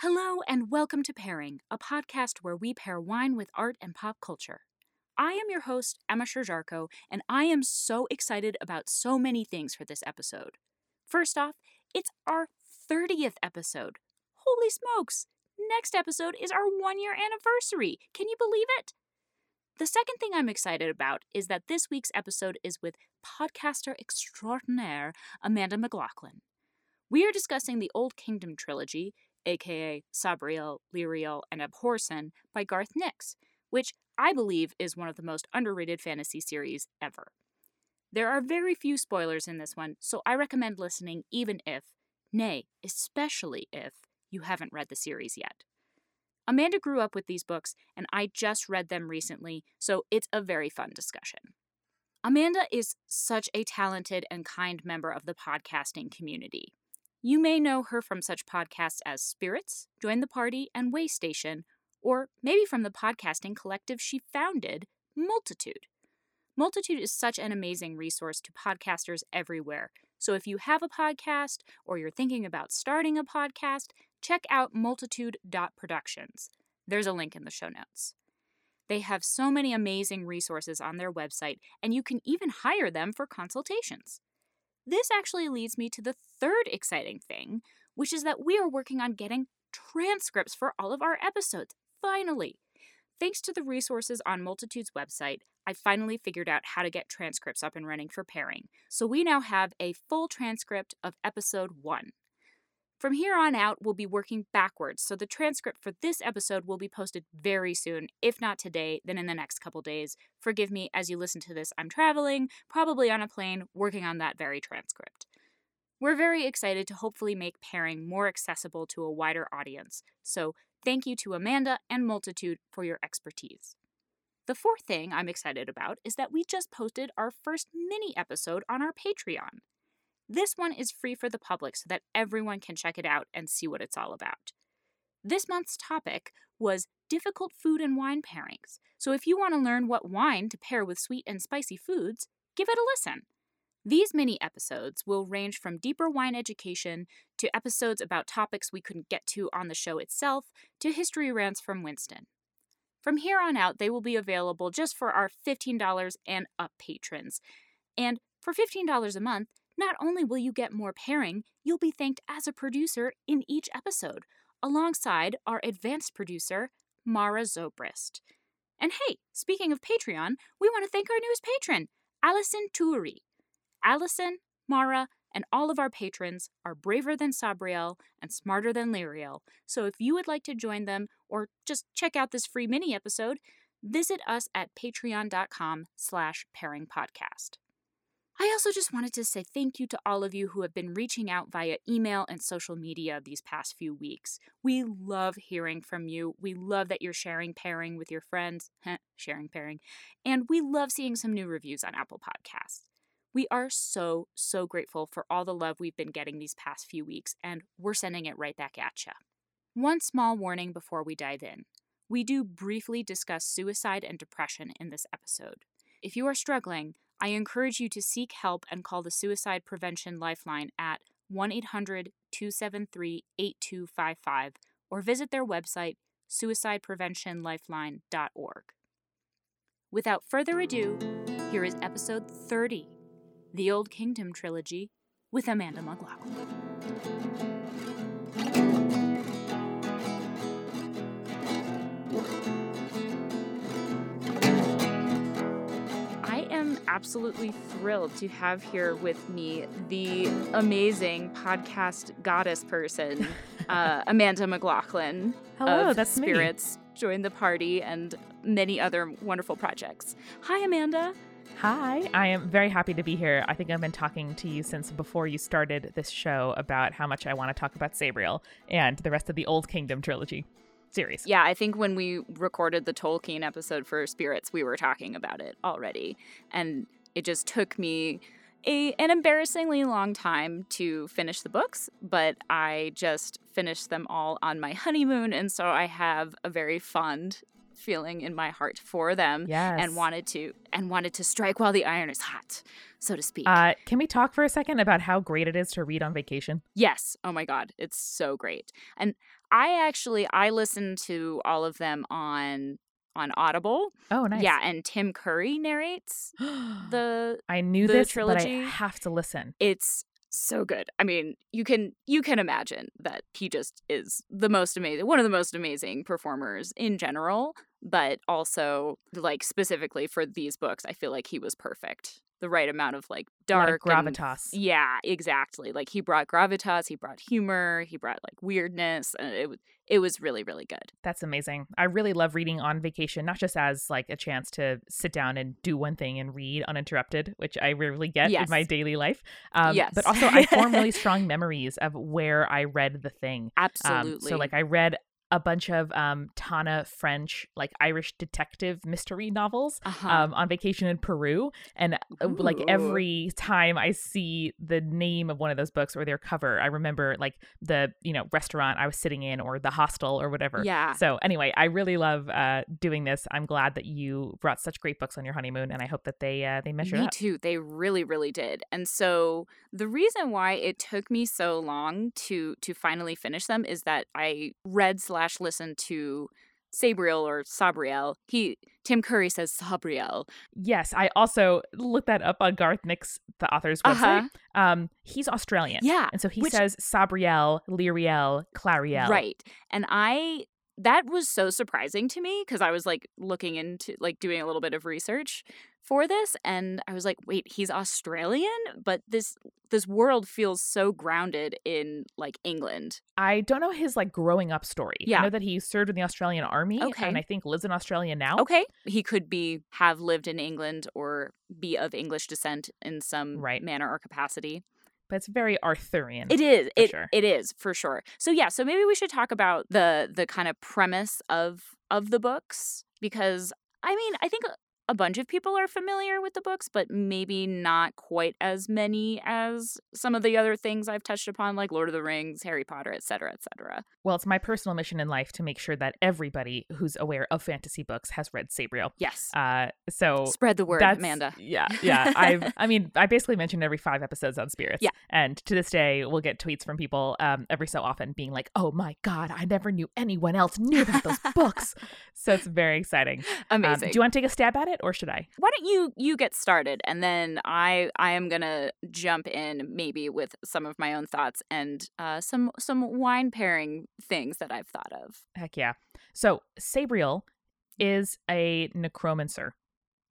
Hello, and welcome to Pairing, a podcast where we pair wine with art and pop culture. I am your host, Emma Sherjarko, and I am so excited about so many things for this episode. First off, it's our 30th episode. Holy smokes! Next episode is our one year anniversary. Can you believe it? The second thing I'm excited about is that this week's episode is with podcaster extraordinaire Amanda McLaughlin. We are discussing the Old Kingdom trilogy, aka Sabriel, Lirael, and Abhorsen, by Garth Nix, which I believe is one of the most underrated fantasy series ever. There are very few spoilers in this one, so I recommend listening even if, nay, especially if, you haven't read the series yet. Amanda grew up with these books, and I just read them recently, so it's a very fun discussion. Amanda is such a talented and kind member of the podcasting community. You may know her from such podcasts as Spirits, Join the Party, and Waystation, or maybe from the podcasting collective she founded, Multitude. Multitude is such an amazing resource to podcasters everywhere. So if you have a podcast or you're thinking about starting a podcast, check out multitude.productions. There's a link in the show notes. They have so many amazing resources on their website, and you can even hire them for consultations. This actually leads me to the third exciting thing, which is that we are working on getting transcripts for all of our episodes. Finally! Thanks to the resources on Multitude's website, I finally figured out how to get transcripts up and running for pairing. So we now have a full transcript of episode 1. From here on out, we'll be working backwards, so the transcript for this episode will be posted very soon. If not today, then in the next couple days. Forgive me as you listen to this, I'm traveling, probably on a plane, working on that very transcript. We're very excited to hopefully make pairing more accessible to a wider audience, so thank you to Amanda and Multitude for your expertise. The fourth thing I'm excited about is that we just posted our first mini episode on our Patreon. This one is free for the public so that everyone can check it out and see what it's all about. This month's topic was difficult food and wine pairings. So if you want to learn what wine to pair with sweet and spicy foods, give it a listen. These mini episodes will range from deeper wine education to episodes about topics we couldn't get to on the show itself to history rants from Winston. From here on out, they will be available just for our $15 and up patrons. And for $15 a month, not only will you get more pairing, you'll be thanked as a producer in each episode, alongside our advanced producer, Mara Zobrist. And hey, speaking of Patreon, we want to thank our newest patron, Allison Turi. Allison, Mara, and all of our patrons are braver than Sabriel and smarter than Lirael. So if you would like to join them or just check out this free mini episode, visit us at patreon.com slash pairingpodcast. I also just wanted to say thank you to all of you who have been reaching out via email and social media these past few weeks. We love hearing from you. We love that you're sharing pairing with your friends, sharing pairing, and we love seeing some new reviews on Apple Podcasts. We are so, so grateful for all the love we've been getting these past few weeks, and we're sending it right back at you. One small warning before we dive in. We do briefly discuss suicide and depression in this episode. If you are struggling, I encourage you to seek help and call the Suicide Prevention Lifeline at 1 800 273 8255 or visit their website, suicidepreventionlifeline.org. Without further ado, here is episode 30 The Old Kingdom Trilogy with Amanda McLaughlin. Absolutely thrilled to have here with me the amazing podcast goddess person, uh, Amanda McLaughlin. Hello, of that's Spirits. me. Join the party and many other wonderful projects. Hi, Amanda. Hi, I am very happy to be here. I think I've been talking to you since before you started this show about how much I want to talk about Sabriel and the rest of the Old Kingdom trilogy series. Yeah, I think when we recorded the Tolkien episode for Spirits, we were talking about it already. And it just took me a, an embarrassingly long time to finish the books, but I just finished them all on my honeymoon. And so I have a very fond feeling in my heart for them yes. and wanted to and wanted to strike while the iron is hot so to speak uh, can we talk for a second about how great it is to read on vacation yes oh my god it's so great and I actually I listened to all of them on on Audible. Oh, nice. Yeah, and Tim Curry narrates the I knew the this, trilogy. but I have to listen. it's so good. I mean, you can you can imagine that he just is the most amazing one of the most amazing performers in general, but also like specifically for these books, I feel like he was perfect. The right amount of like A lot of dark and- gravitas. yeah, exactly. Like he brought gravitas, he brought humor, he brought like weirdness, and it was it was really really good. That's amazing. I really love reading on vacation, not just as like a chance to sit down and do one thing and read uninterrupted, which I rarely get Yes. in my daily life. Um, Yes. But also, I form really strong memories of where I read the thing. Um, Absolutely. so, like, I read a bunch of um, Tana French, like Irish detective mystery novels uh-huh. um, on vacation in Peru. And uh, like every time I see the name of one of those books or their cover, I remember like the, you know, restaurant I was sitting in or the hostel or whatever. yeah. So anyway, I really love uh, doing this. I'm glad that you brought such great books on your honeymoon, and I hope that they uh, they measure Me up. too. They really, really did. And so the reason why it took me so long to to finally finish them is that I read slash listened to Sabriel or Sabriel. He Tim Curry says Sabriel. Yes, I also looked that up on Garth Nix's the author's website. Uh-huh. Um, he's Australian, Yeah. and so he which- says Sabriel, Lirael, Clariel. Right. And I that was so surprising to me because I was like looking into like doing a little bit of research for this and I was like, wait, he's Australian? But this this world feels so grounded in like England. I don't know his like growing up story. Yeah. I know that he served in the Australian Army, Okay. and I think lives in Australia now. Okay. He could be have lived in England or be of English descent in some Right. manner or capacity. But it's very Arthurian. It is. It sure. it is for sure. So yeah, so maybe we should talk about the the kind of premise of of the books because I mean, I think a- bunch of people are familiar with the books, but maybe not quite as many as some of the other things I've touched upon like Lord of the Rings, Harry Potter, et cetera, et cetera. Well, it's my personal mission in life to make sure that everybody who's aware of fantasy books has read Sabriel. Yes. Uh, so Spread the word, Amanda. Yeah, yeah. I've, I mean, I basically mentioned every five episodes on spirits. Yeah. And to this day, we'll get tweets from people um, every so often being like, "Oh my god, I never knew anyone else knew about those books." So it's very exciting. Um, Amazing. do you want to take a stab at it, or should I? why don't you you get started and then i i am gonna jump in maybe with some of my own thoughts and uh some some wine pairing things that i've thought of Heck yeah. So Sabriel is a necromancer,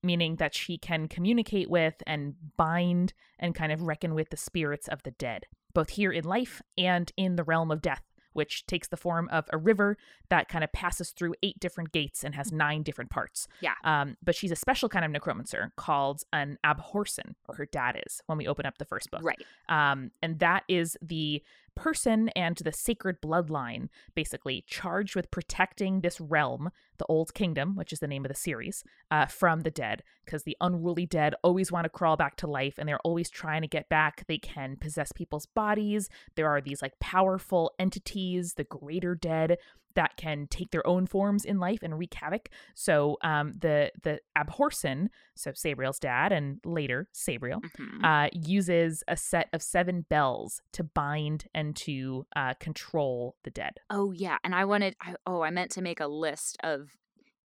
meaning that she can communicate with and bind and kind of reckon with the spirits of the dead, both here in life and in the realm of death, which takes the form of a river that kind of passes through eight different gates and has nine different parts. Yeah. Um, but she's a special kind of necromancer called an abhorsen, or her dad is, when we open up the first book. right Um, and that is the person and the sacred bloodline, basically charged with protecting this realm, the Old Kingdom, which is the name of the series, uh, from the dead. Because the unruly dead always want to crawl back to life, and they're always trying to get back. They can possess people's bodies. There are these like powerful entities, the greater dead, that can take their own forms in life and wreak havoc. So um, the the Abhorsen, so Sabriel's dad, and later Sabriel, Mhm. uh, uses a set of seven bells to bind and to uh, control the dead. oh yeah and i wanted I, oh i meant to make a list of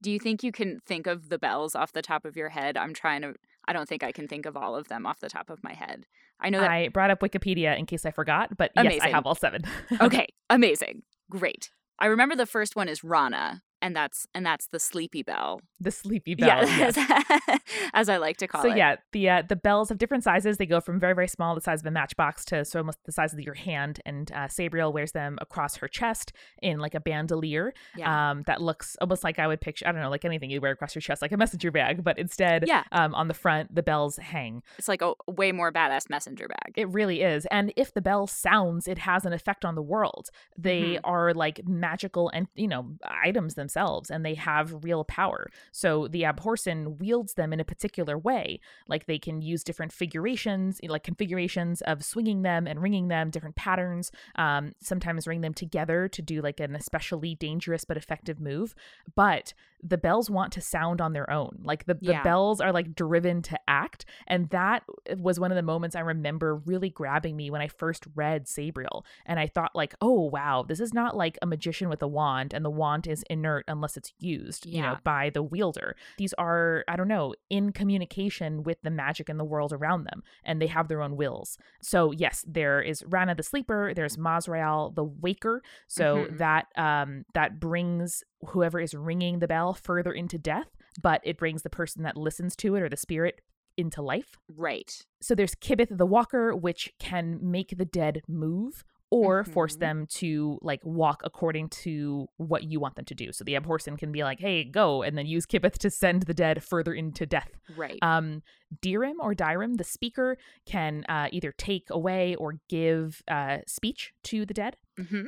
do you think you can think of the bells off the top of your head i'm trying to i don't think i can think of all of them off the top of my head i know that I brought up Wikipedia in case I forgot, but yes, I have all seven. okay amazing great i remember the first one is ranna and that's and that's the sleepy bell the sleepy bell. yes. as, I like to call it. So yeah, the uh, the bells have different sizes. They go from very very small, the size of a matchbox, to so almost the size of your hand. And uh, Sabriel wears them across her chest in like a bandolier. Yeah. Um, that looks almost like I would picture. I don't know, like anything you wear across your chest, like a messenger bag, but instead, Yeah. um, on the front the bells hang. It's like a way more badass messenger bag. It really is. And if the bell sounds, it has an effect on the world. They Mhm. are like magical and, you know, items themselves and they have real power. So the Abhorsen wields them in a particular way. Like they can use different figurations, like configurations of swinging them and ringing them, different patterns. Um, sometimes ring them together to do like an especially dangerous but effective move. But the bells want to sound on their own. Like the, the Yeah. bells are like driven to act. And that was one of the moments I remember really grabbing me when I first read Sabriel. And I thought, like, oh, wow, this is not like a magician with a wand and the wand is inert unless it's used, you know, Yeah. by the wielder. These are, I don't know, in communication with the magic in the world around them and they have their own wills. So, yes, there is Ranna the Sleeper, there's Mosrael the Waker. So Mhm. that um that brings whoever is ringing the bell further into death, but it brings the person that listens to it or the spirit into life. Right. So there's Kibeth the Walker, which can make the dead move or force Mhm. them to like walk according to what you want them to do. So the Abhorsen can be like, "Hey, go," and then use Kibeth to send the dead further into death. Right. Um, Dyrim or Dyrim, the speaker, can uh, either take away or give uh, speech to the dead. hmm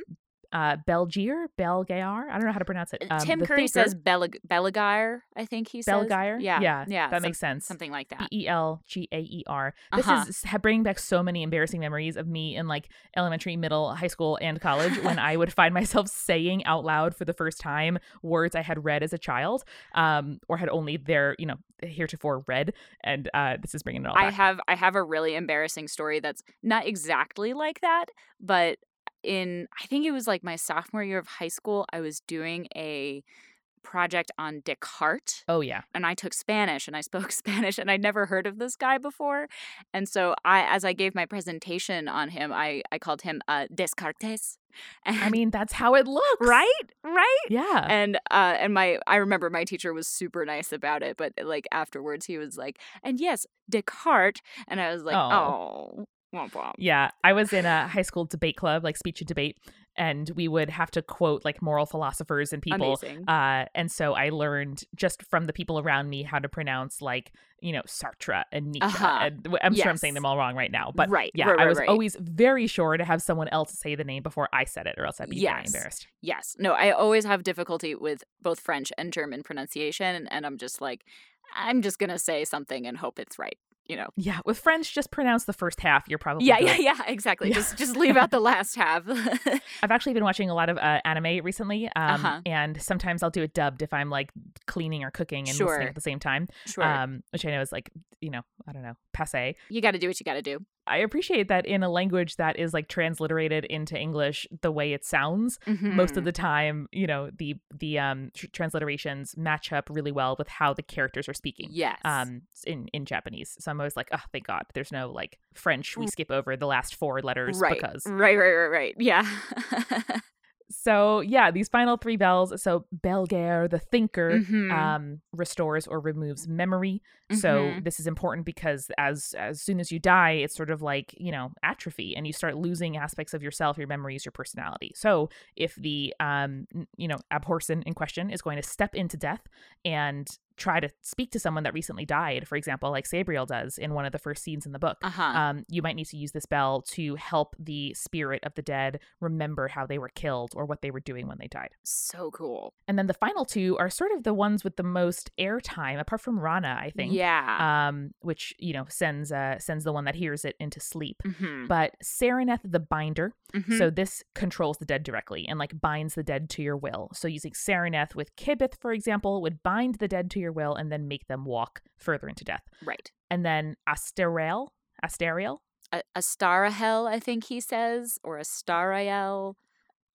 Uh, Belgier, Belgaer, I don't know how to pronounce it. Um, Tim Curry thinker- says Belag- I think he says. Belgaer. Yeah. yeah, Yeah. that some- makes sense. Something like that. E L G A E R. This Uh-huh. is bringing back so many embarrassing memories of me in like elementary, middle, high school, and college when I would find myself saying out loud for the first time words I had read as a child, um, or had only there, you know, heretofore read. And uh, this is bringing it all I have I have a really embarrassing story that's not exactly like that, but in I think it was like my sophomore year of high school, I was doing a project on Descartes oh yeah, and I took Spanish and I spoke Spanish and I'd never heard of this guy before. And so I as I gave my presentation on him, I I called him uh Descartes. And, I mean that's how it looks, right? Right? Yeah. and uh and my i remember my teacher was super nice about it but like afterwards he was like and yes descartes and i was like Oh. oh, womp womp. Yeah, I was in a high school debate club, like speech and debate, and we would have to quote like moral philosophers and people. amazing Uh, and so I learned just from the people around me how to pronounce like you know Sartre and Nietzsche. Uh-huh. And I'm sure I'm saying them all wrong right now, but right yeah, right, I was right. always very sure to have someone else say the name before I said it, or else I'd be very embarrassed. yes no i always have difficulty with both french and german pronunciation and i'm just like i'm just gonna say something and hope it's right you know Yeah, with French, just pronounce the first half. You're probably yeah good. yeah yeah exactly Yeah. just just leave out the last half I've actually been watching a lot of uh, anime recently, um, Uh-huh. and sometimes I'll do it dubbed if I'm like cleaning or cooking and Sure. listening at the same time. sure um, which I know is like, you know, I don't know, passe. you gotta do what you gotta do I appreciate that in a language that is like transliterated into English the way it sounds. Most of Mhm. the time, you know, the the um tr- transliterations match up really well with how the characters are speaking. yes Um, in in Japanese, so I'm always like, oh, thank God, there's no like French. We skip over the last four letters right because. right right right right yeah So yeah, these final three bells. So Belgaer, the thinker, Mhm. um, restores or removes memory. So Mhm. this is important because as as soon as you die, it's sort of like you know atrophy, and you start losing aspects of yourself, your memories, your personality. So if the um you know abhorsen in question is going to step into death and try to speak to someone that recently died, for example, like Sabriel does in one of the first scenes in the book. uh-huh Um, you might need to use this bell to help the spirit of the dead remember how they were killed or what they were doing when they died. so cool And then the final two are sort of the ones with the most airtime, apart from Ranna, I think. yeah Um, which you know sends uh sends the one that hears it into sleep. Mhm. But Saraneth the Binder, Mhm. so this controls the dead directly and like binds the dead to your will. So using Saraneth with Kibeth, for example, would bind the dead to your will and then make them walk further into death. right. And then Astarael, Astarael, a, a starahel i think he says or a starael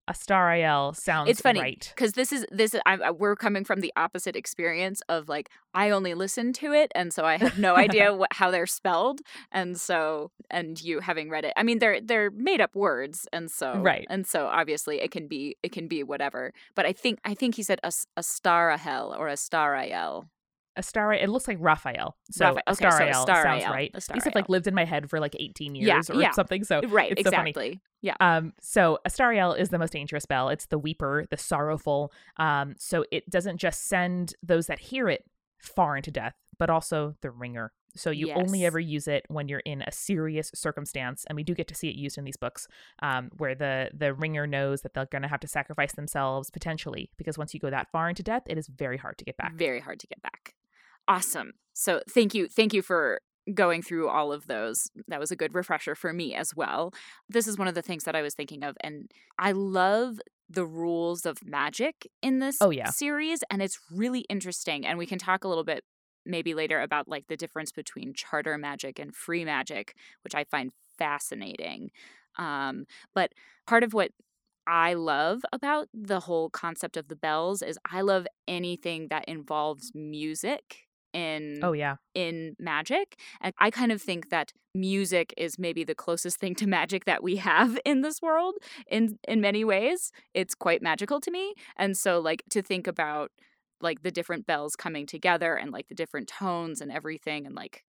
Astarael sounds right. it's funny right. because this is this is I, I- we're coming from the opposite experience of like i only listen to it and so i have no idea what, how they're spelled and so and you having read it i mean they're they're made up words and so Right. and so obviously it can be it can be whatever but i think i think he said a, s- a starahel or a starael Astarael, it looks like Raphael. So Rapha- okay, so Astarael sounds Astarael, right. These have like lived in my head for like 18 years Yeah, or yeah. something. So right it's so funny. exactly yeah Um, so Astarael is the most dangerous spell. It's the weeper, the sorrowful. Um, so it doesn't just send those that hear it far into death, but also the ringer. So you only ever use it when you're in a serious circumstance, and we do get to see it used in these books, um, where the the ringer knows that they're going to have to sacrifice themselves potentially, because once you go that far into death, it is very hard to get back. very hard to get back awesome. So thank you thank you for going through all of those. That was a good refresher for me as well. This is one of the things that i was thinking of and i love the rules of magic in this Oh, yeah. series and it's really interesting and we can talk a little bit maybe later about like the difference between charter magic and free magic which i find fascinating. Um, but part of what i love about the whole concept of the bells is i love anything that involves music in Oh yeah. in magic. And I kind of think that music is maybe the closest thing to magic that we have in this world in in many ways. It's quite magical to me. And so like to think about like the different bells coming together and like the different tones and everything and like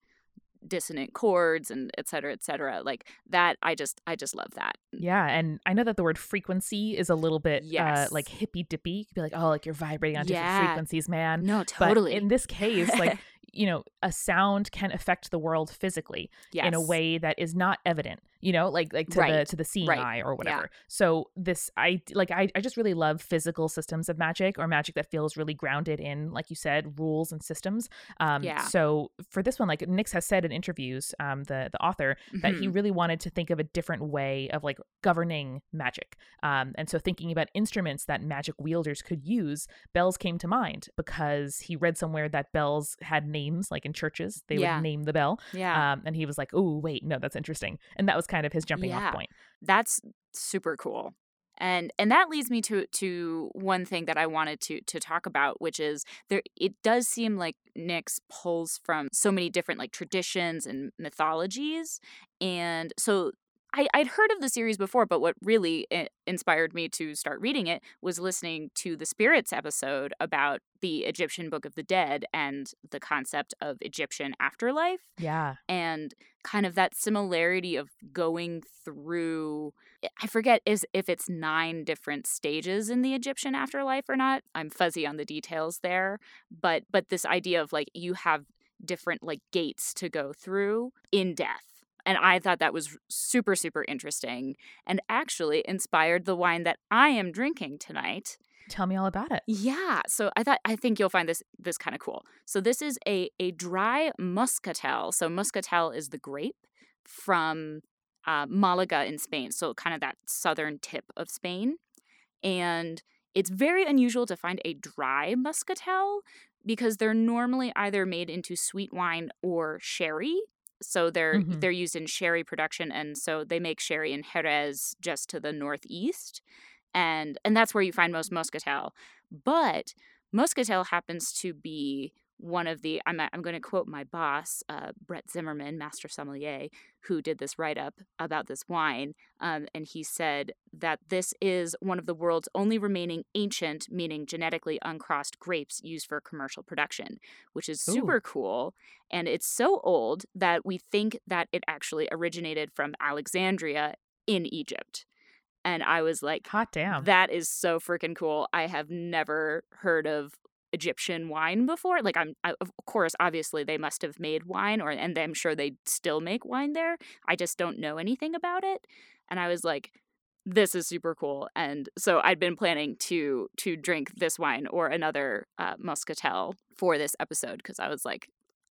dissonant chords and et cetera, et cetera. Like that I just I just love that. Yeah, and I know that the word frequency is a little bit uh, like hippy dippy. You could be like, oh, like you're vibrating on different Yeah. frequencies, man. No, But totally. in this case, like you know, a sound can affect the world physically in a way that is not evident. You know, like like to the Right. to the seeing Right. eye or Yeah. whatever. So this, I like, I I just really love physical systems of magic or magic that feels really grounded in, like you said, rules and systems. Um, Yeah. So for this one, like Nix has said in interviews, um, the the author that he Mhm. really wanted to think of a different way of like governing magic. Um, and so thinking about instruments that magic wielders could use, bells came to mind because he read somewhere that bells had names, like in churches, they Yeah. would name the bell. yeah. Um, and he was like, oh, wait, no, that's interesting. And that was kind of his jumping Yeah. off point. that's super cool and and that leads me to to one thing that i wanted to to talk about which is there it does seem like nix pulls from so many different like traditions and mythologies and so I, I'd heard of the series before, but what really eh, inspired me to start reading it was listening to the Spirits episode about the Egyptian Book of the Dead and the concept of Egyptian afterlife Yeah. and kind of that similarity of going through eh, I forget is if it's nine different stages in the Egyptian afterlife or not. I'm fuzzy on the details there, but but this idea of like you have different like gates to go through in death. And I thought that was super super interesting and actually inspired the wine that I am drinking tonight. Tell me all about it. Yeah, so I thought I think you'll find this this kind of cool. So this is a a dry muscatel. So muscatel is the grape from uh, Malaga in Spain. So kind of that southern tip of Spain, and it's very unusual to find a dry muscatel because they're normally either made into sweet wine or sherry. So they're Mhm. they're used in sherry production, and so they make sherry in Jerez, just to the northeast, and and that's where you find most muscatel. But muscatel happens to be one of the I'm I'm going to quote my boss, uh, Brett Zimmerman, master sommelier, who did this write up about this wine, um, and he said that this is one of the world's only remaining ancient, meaning genetically uncrossed grapes used for commercial production, which is Ooh. super cool. And it's so old that we think that it actually originated from Alexandria in Egypt. And I was like, Hot damn. that is so freaking cool. I have never heard of Egyptian wine before. Like I'm I, of course obviously they must have made wine or and I'm sure they still make wine there. I just don't know anything about it. And I was like this is super cool. And so I'd been planning to to drink this wine or another uh, muscatel for this episode because I was like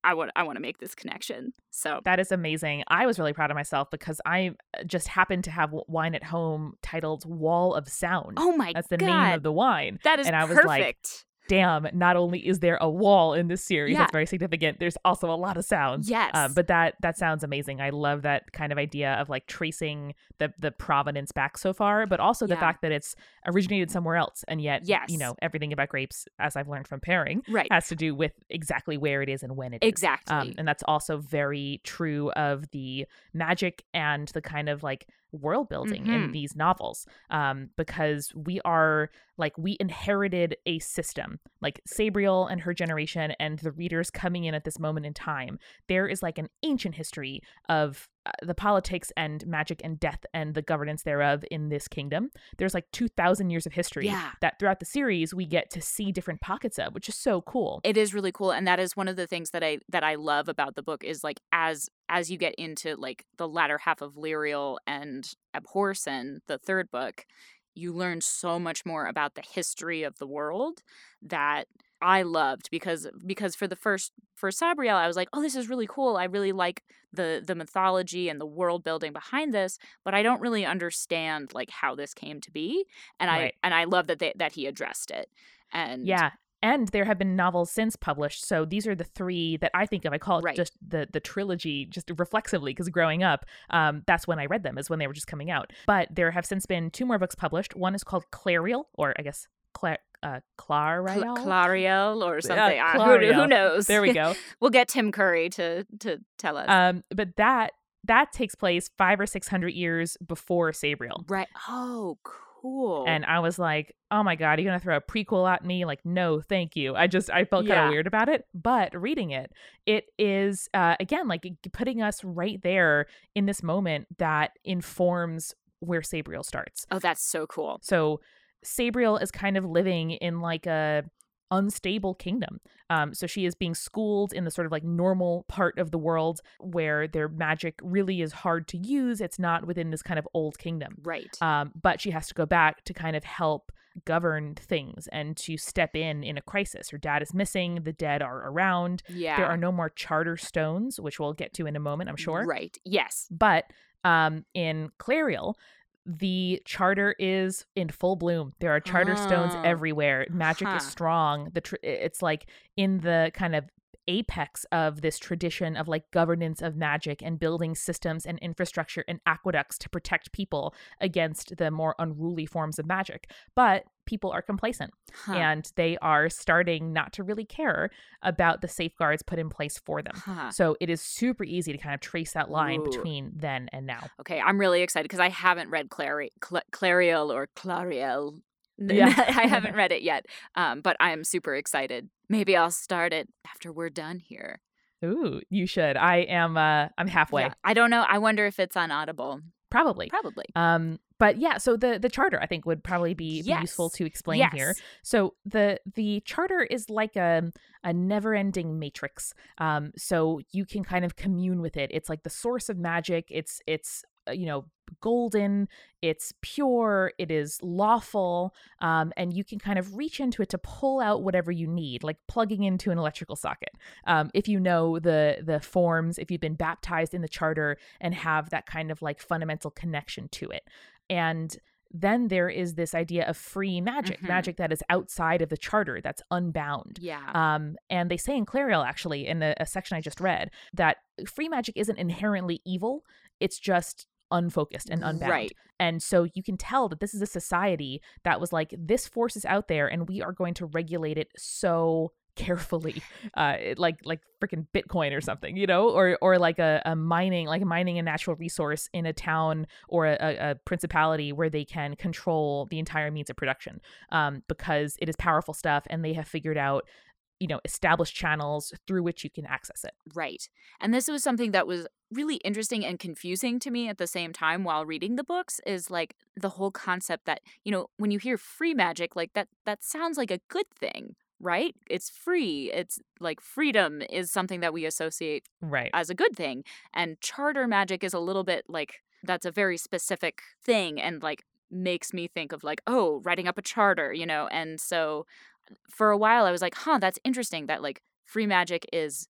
I want I want to make this connection. So That is amazing. I was really proud of myself because I uh, just happened to have wine at home titled Wall of Sound. oh my That's the god. name of the wine. that is and I was perfect. like, Damn, not only is there a wall in this series Yeah. that's very significant, there's also a lot of sounds. yes. Um, but that that sounds amazing. I love that kind of idea of like tracing the the provenance back so far, but also the Yeah. fact that it's originated somewhere else, and yet, Yes. you know, everything about grapes, as I've learned from pairing, right. has to do with exactly where it is and when it is. Exactly. Um, and that's also very true of the magic and the kind of like world building in Mhm. these novels um, because we are like we inherited a system like sabriel and her generation and the readers coming in at this moment in time there is like an ancient history of the politics and magic and death and the governance thereof in this kingdom there's like 2000 years of history Yeah. that throughout the series we get to see different pockets of which is so cool it is really cool and that is one of the things that i that i love about the book is like as as you get into like the latter half of lirael and abhorsen the third book you learn so much more about the history of the world that I loved because because for the first for Sabriel, I was like, oh, this is really cool. I really like the the mythology and the world building behind this, but I don't really understand like how this came to be. And Right. I and I love that they, that he addressed it. And Yeah. And there have been novels since published. So these are the three that I think of. I call it Right. just the the trilogy, just reflexively, because growing up, um, that's when I read them, is when they were just coming out. But there have since been two more books published. One is called Clariel, or I guess Cla- uh, Cl- Clariel. Clariel or something. Ah, who, Clariel. who knows? there we go. we'll get Tim Curry to to tell us. Um, but that that takes place five or six hundred years before Sabriel. right. Oh, cool. And I was like, oh my God, you're to throw a prequel at me? Like, no, thank you. I just, I felt kind of weird about it. But reading it, it is, uh, again, like putting us right there in this moment that informs where Sabriel starts. oh, that's so cool. So Sabriel is kind of living in like a unstable kingdom. Um, so she is being schooled in the sort of like normal part of the world where their magic really is hard to use. It's not within this kind of old kingdom. Right. Um, but she has to go back to kind of help govern things and to step in in a crisis. Her dad is missing, the dead are around. yeah. There are no more charter stones, which we'll get to in a moment, I'm sure. Right. Yes. But um, in Clariel, the charter is in full bloom. There are charter stones Oh. everywhere. Magic Huh. is strong. The tr- it's like in the kind of apex of this tradition of like governance of magic and building systems and infrastructure and aqueducts to protect people against the more unruly forms of magic. But people are complacent Huh. and they are starting not to really care about the safeguards put in place for them. Huh. So it is super easy to kind of trace that line Ooh. between then and now. Okay, I'm really excited because I haven't read Clari- Cl- Clariel or Clariel. Yeah. I haven't read it yet, um, but I'm super excited. Maybe I'll start it after we're done here. Ooh, you should. I am uh I'm halfway. Yeah, I don't know. I wonder if it's on Audible. Probably. Probably. Um but yeah, so the the charter I think would probably be, be useful to explain yes. here. So the the charter is like a a never-ending matrix. Um so you can kind of commune with it. It's like the source of magic. It's it's you know golden it's pure it is lawful um, and you can kind of reach into it to pull out whatever you need like plugging into an electrical socket um, if you know the the forms if you've been baptized in the charter and have that kind of like fundamental connection to it and then there is this idea of free magic Mhm. magic that is outside of the charter that's unbound Yeah. um, and they say in Clariel, actually, in a, a section I just read, that free magic isn't inherently evil. It's just unfocused and unbound. Right. And so you can tell that this is a society that was like, this force is out there and we are going to regulate it so carefully uh like like freaking bitcoin or something you know or or like a, a mining like mining a natural resource in a town or a, a, a principality where they can control the entire means of production um because it is powerful stuff and they have figured out you know established channels through which you can access it Right. And this was something that was really interesting and confusing to me at the same time while reading the books is like the whole concept that, you know, when you hear free magic, like that that sounds like a good thing, right? It's free. It's like freedom is something that we associate right as a good thing. And charter magic is a little bit like that's a very specific thing and like makes me think of like, oh, writing up a charter, you know? And so for a while I was like, huh, that's interesting that like free magic is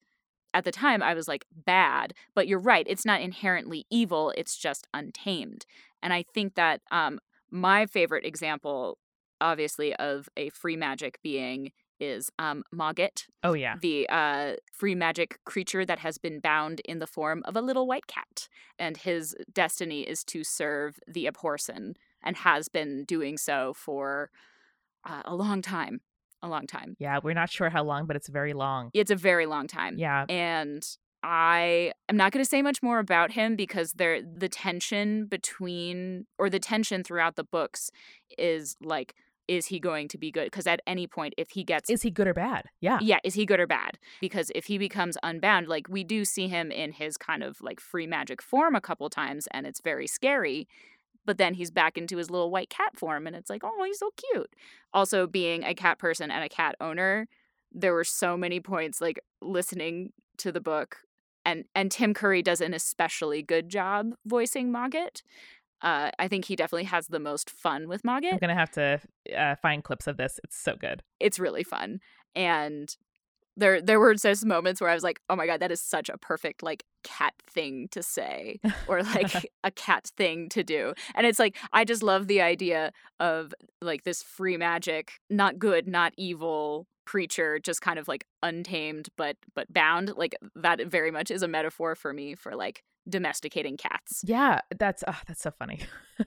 at the time I was like bad, but you're right, it's not inherently evil, it's just untamed. And I think that um my favorite example obviously of a free magic being is um Mogget, oh yeah the uh, free magic creature that has been bound in the form of a little white cat. And his destiny is to serve the Abhorsen and has been doing so for uh, a long time. A long time. yeah we're not sure how long but it's very long. It's a very long time. yeah. And I am not going to say much more about him because there the tension between or the tension throughout the books is like is he going to be good? Because at any point if he gets is he good or bad? Yeah. Yeah is he good or bad? Because if he becomes unbound like we do see him in his kind of like free magic form a couple times and it's very scary but then he's back into his little white cat form and it's like oh he's so cute also being a cat person and a cat owner there were so many points like listening to the book and and tim curry does an especially good job voicing mogget Uh, I think he definitely has the most fun with Mogget. I'm gonna have to uh, find clips of this. It's so good. It's really fun, and there there were just moments where I was like, oh my god, that is such a perfect like cat thing to say or like a cat thing to do. And it's like I just love the idea of like this free magic, not good, not evil creature just kind of like untamed but but bound like that very much is a metaphor for me for like domesticating cats. Yeah, that's oh, that's so funny.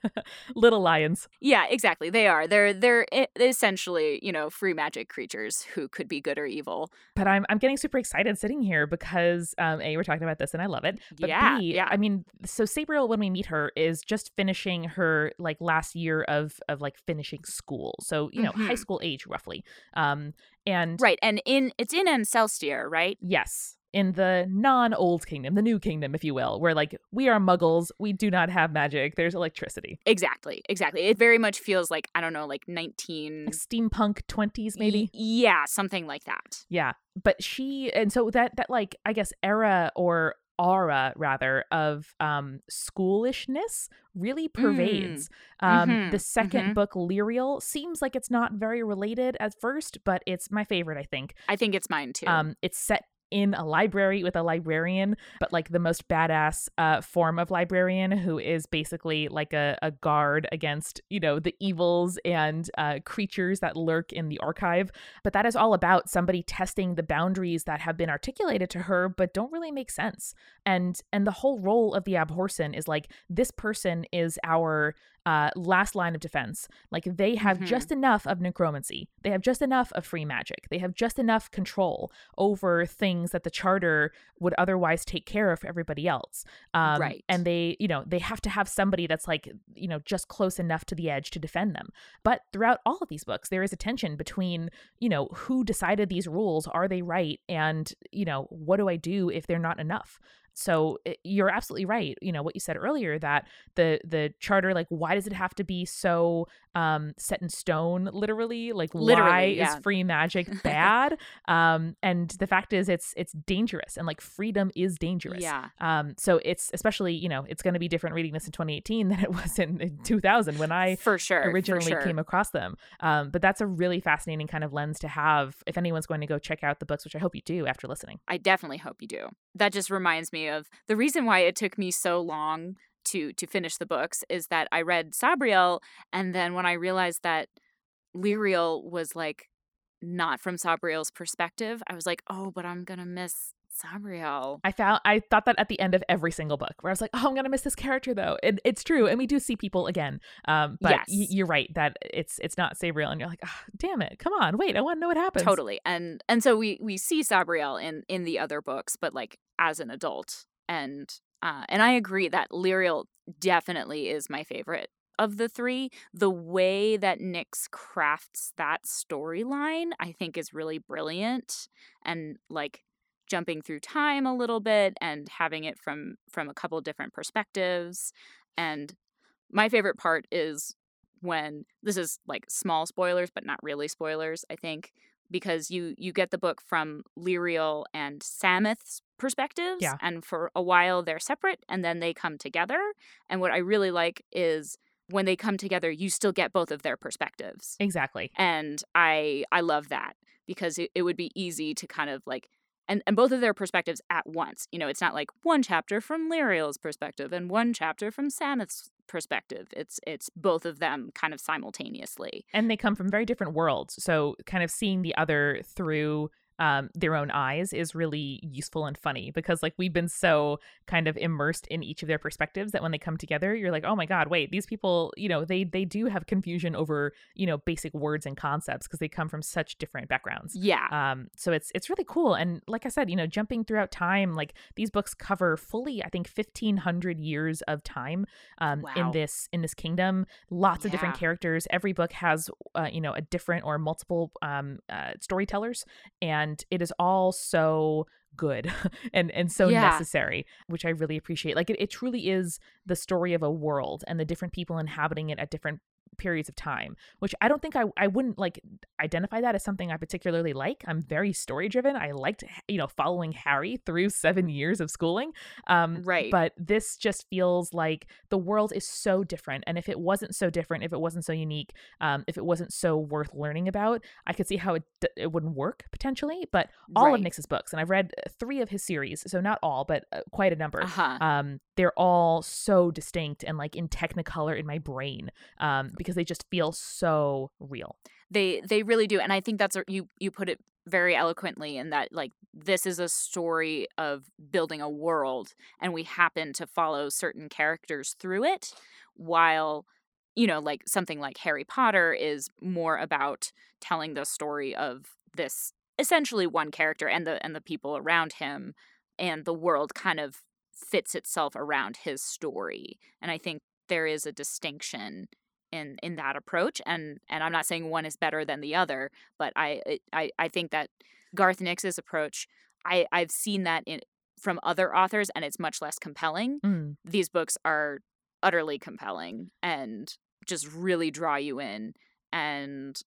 Little lions. Yeah, exactly. They are. They're they're essentially, you know, free magic creatures who could be good or evil. But I'm I'm getting super excited sitting here because um A we're talking about this and I love it. But yeah, B, yeah. I mean, so Sabriel when we meet her is just finishing her like last year of of like finishing school. So, you know, mm-hmm. high school age roughly. Um and Right. And in it's in Ancelstierre, right? Yes in the non old kingdom, the new kingdom, if you will, where like we are muggles, we do not have magic, there's electricity. Exactly, exactly. It very much feels like, I don't know, like 19. Like steampunk 20s, maybe? Y- yeah, something like that. Yeah. But she, and so that, that like, I guess, era or aura rather of um schoolishness really pervades mm. um mm-hmm. the 2nd mm-hmm. book lirael seems like it's not very related at first but it's my favorite i think i think it's mine too um it's set in a library with a librarian, but like the most badass uh, form of librarian who is basically like a, a guard against, you know, the evils and uh, creatures that lurk in the archive. But that is all about somebody testing the boundaries that have been articulated to her, but don't really make sense. And and the whole role of the Abhorsen is like this person is our uh, last line of defense. Like they have mm-hmm. just enough of necromancy. They have just enough of free magic. They have just enough control over things that the charter would otherwise take care of for everybody else. Um, right. And they, you know, they have to have somebody that's like, you know, just close enough to the edge to defend them. But throughout all of these books, there is a tension between, you know, who decided these rules? Are they right? And, you know, what do I do if they're not enough? So it, you're absolutely right you know what you said earlier that the the charter like why does it have to be so um set in stone literally? Like literally, why yeah. is free magic bad? Um and the fact is it's it's dangerous and like freedom is dangerous. Yeah. Um so it's especially you know it's going to be different reading this in 2018 than it was in, in 2000 when i for sure originally for sure. came across them. Um but that's a really fascinating kind of lens to have if anyone's going to go check out the books which i hope you do after listening. I definitely hope you do. That just reminds me of the reason why it took me so long to to finish the books is that I read Sabriel and then when I realized that Lirael was like not from Sabriel's perspective, I was like, "Oh, but I'm going to miss Sabriel. I found I thought that at the end of every single book, where I was like, "Oh, I'm gonna miss this character," though. And it's true, and we do see people again. Um, but yes. y- you're right that it's it's not Sabriel, and you're like, oh, "Damn it, come on, wait, I want to know what happens." Totally, and and so we we see Sabriel in in the other books, but like as an adult, and uh, and I agree that Lirael definitely is my favorite of the three. The way that Nix crafts that storyline, I think, is really brilliant, and like jumping through time a little bit and having it from from a couple different perspectives and my favorite part is when this is like small spoilers but not really spoilers i think because you you get the book from Lirael and Sameth's perspectives yeah. and for a while they're separate and then they come together and what i really like is when they come together you still get both of their perspectives exactly and i i love that because it, it would be easy to kind of like and and both of their perspectives at once. You know, it's not like one chapter from Lirael's perspective and one chapter from Sameth's perspective. It's it's both of them kind of simultaneously. And they come from very different worlds. So kind of seeing the other through um, their own eyes is really useful and funny because like we've been so kind of immersed in each of their perspectives that when they come together you're like oh my god wait these people you know they they do have confusion over you know basic words and concepts because they come from such different backgrounds yeah um so it's it's really cool and like i said you know jumping throughout time like these books cover fully i think 1500 years of time um wow. in this in this kingdom lots yeah. of different characters every book has uh, you know a different or multiple um uh, storytellers and and it is all so good and and so yeah. necessary which i really appreciate like it, it truly is the story of a world and the different people inhabiting it at different periods of time, which I don't think I I wouldn't like identify that as something I particularly like. I'm very story driven. I liked you know following Harry through seven years of schooling. Um, right. But this just feels like the world is so different, and if it wasn't so different, if it wasn't so unique, um, if it wasn't so worth learning about, I could see how it it wouldn't work potentially. But all right. of Nix's books, and I've read three of his series, so not all, but uh, quite a number. Uh-huh. Um, they're all so distinct and like in technicolor in my brain um, because they just feel so real. They they really do, and I think that's you you put it very eloquently in that like this is a story of building a world, and we happen to follow certain characters through it, while you know like something like Harry Potter is more about telling the story of this essentially one character and the and the people around him and the world kind of fits itself around his story. And I think there is a distinction in in that approach and and I'm not saying one is better than the other, but I I I think that Garth Nix's approach I I've seen that in from other authors and it's much less compelling. Mm. These books are utterly compelling and just really draw you in and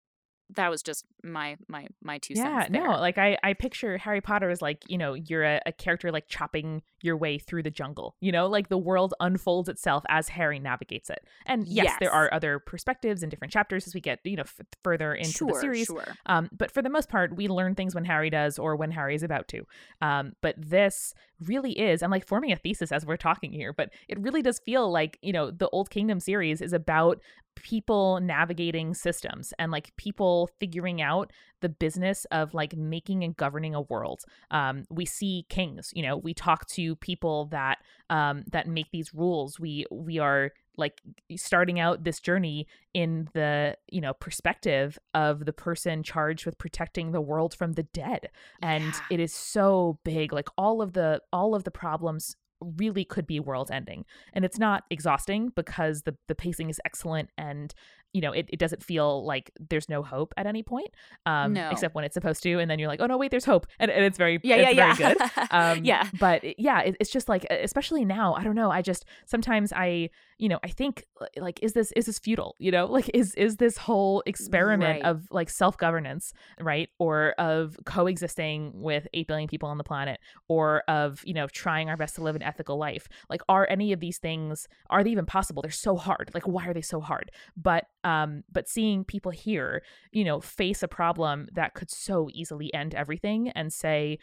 that was just my my my two yeah, cents. Yeah, no, like I I picture Harry Potter as like you know you're a, a, character like chopping your way through the jungle. You know, like the world unfolds itself as Harry navigates it. And yes, yes. there are other perspectives and different chapters as we get you know f- further into sure, the series. Sure. Um, but for the most part, we learn things when Harry does or when Harry is about to. Um, but this really is. I'm like forming a thesis as we're talking here, but it really does feel like you know the Old Kingdom series is about people navigating systems and like people figuring out the business of like making and governing a world. Um, we see kings, you know, we talk to people that um, that make these rules. We we are like starting out this journey in the you know perspective of the person charged with protecting the world from the dead and yeah. it is so big like all of the all of the problems really could be world ending and it's not exhausting because the the pacing is excellent and you know, it, it doesn't feel like there's no hope at any point, um, no. except when it's supposed to, and then you're like, oh no, wait, there's hope, and, and it's very, yeah, it's yeah, very yeah. good, um, yeah. But yeah, it, it's just like, especially now, I don't know, I just sometimes I, you know, I think like, is this is this futile? You know, like is is this whole experiment right. of like self governance, right, or of coexisting with eight billion people on the planet, or of you know trying our best to live an ethical life? Like, are any of these things are they even possible? They're so hard. Like, why are they so hard? But um, but seeing people here, you know, face a problem that could so easily end everything and say,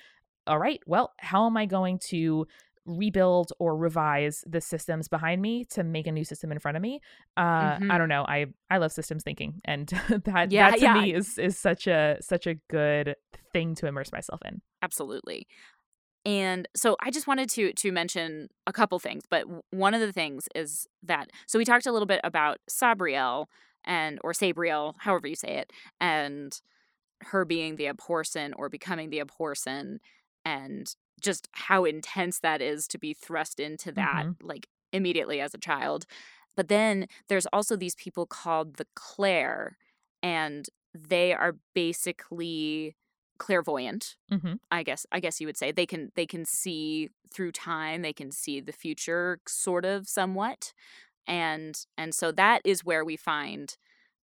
all right, well, how am I going to rebuild or revise the systems behind me to make a new system in front of me uh mm-hmm. i don't know i i love systems thinking and that yeah, that to yeah. me is is such a such a good thing to immerse myself in absolutely and so I just wanted to to mention a couple things, but one of the things is that so we talked a little bit about Sabriel and or Sabriel, however you say it, and her being the abhorsen or becoming the abhorsen and just how intense that is to be thrust into that mm-hmm. like immediately as a child. But then there's also these people called the Clare and they are basically clairvoyant mm-hmm. i guess i guess you would say they can they can see through time they can see the future sort of somewhat and and so that is where we find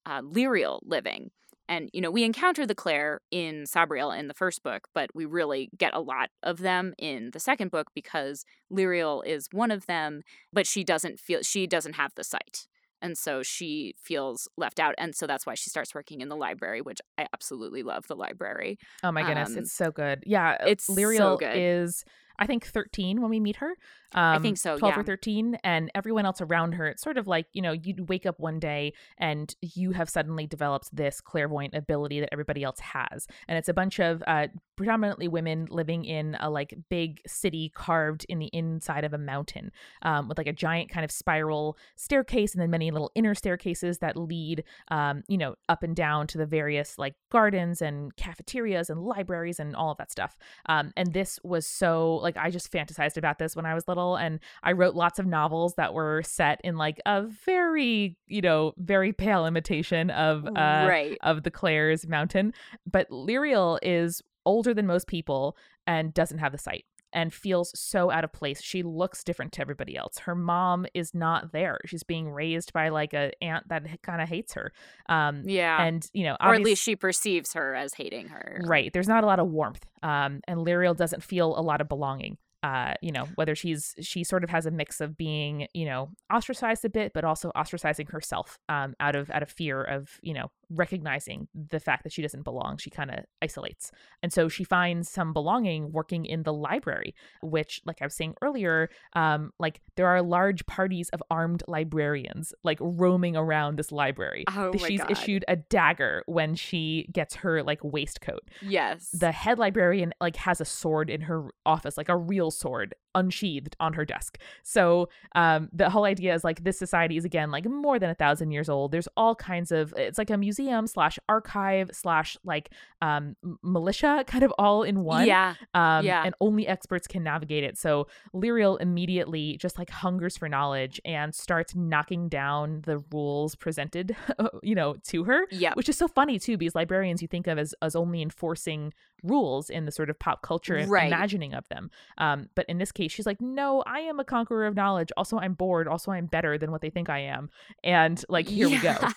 uh, Lirael living. And you know, we encounter the Clare in Sabriel in the first book, but we really get a lot of them in the second book because Lirael is one of them, but she doesn't feel she doesn't have the sight. And so she feels left out. And so that's why she starts working in the library, which I absolutely love the library. Oh my goodness, um, it's so good. Yeah, it's Lirael so good. is I think 13 when we meet her. Um, I think so. 12 yeah. or 13. And everyone else around her, it's sort of like, you know, you'd wake up one day and you have suddenly developed this clairvoyant ability that everybody else has. And it's a bunch of uh, predominantly women living in a like big city carved in the inside of a mountain um, with like a giant kind of spiral staircase and then many little inner staircases that lead, um, you know, up and down to the various like gardens and cafeterias and libraries and all of that stuff. Um, and this was so like I just fantasized about this when I was little and I wrote lots of novels that were set in like a very, you know, very pale imitation of uh right. of the Clare's mountain. But Lirael is older than most people and doesn't have the sight. and feels so out of place. She looks different to everybody else. Her mom is not there. She's being raised by like a aunt that kind of hates her. Um, yeah. and you know, or at least she perceives her as hating her. Right. There's not a lot of warmth. Um, and Lirael doesn't feel a lot of belonging. Uh, you know, whether she's she sort of has a mix of being, you know, ostracized a bit, but also ostracizing herself um, out of out of fear of, you know, recognizing the fact that she doesn't belong. She kind of isolates, and so she finds some belonging working in the library, which, like I was saying earlier, um, like there are large parties of armed librarians like roaming around this library. Oh my She's God. issued a dagger when she gets her like waistcoat Yes. the head librarian like has a sword in her office like a real sword unsheathed on her desk so um the whole idea is like this society is again like more than a thousand years old there's all kinds of it's like a museum slash archive slash like um militia kind of all in one Yeah. um, Yeah. and only experts can navigate it. So Lirael immediately just like hungers for knowledge and starts knocking down the rules presented, you know, to her. Yeah. Which is so funny too, because librarians you think of as as only enforcing rules in the sort of pop culture and Right. imagining of them. Um, but in this case, she's like, no, I am a conqueror of knowledge. Also, I'm bored. Also, I'm better than what they think I am. And like, here we go.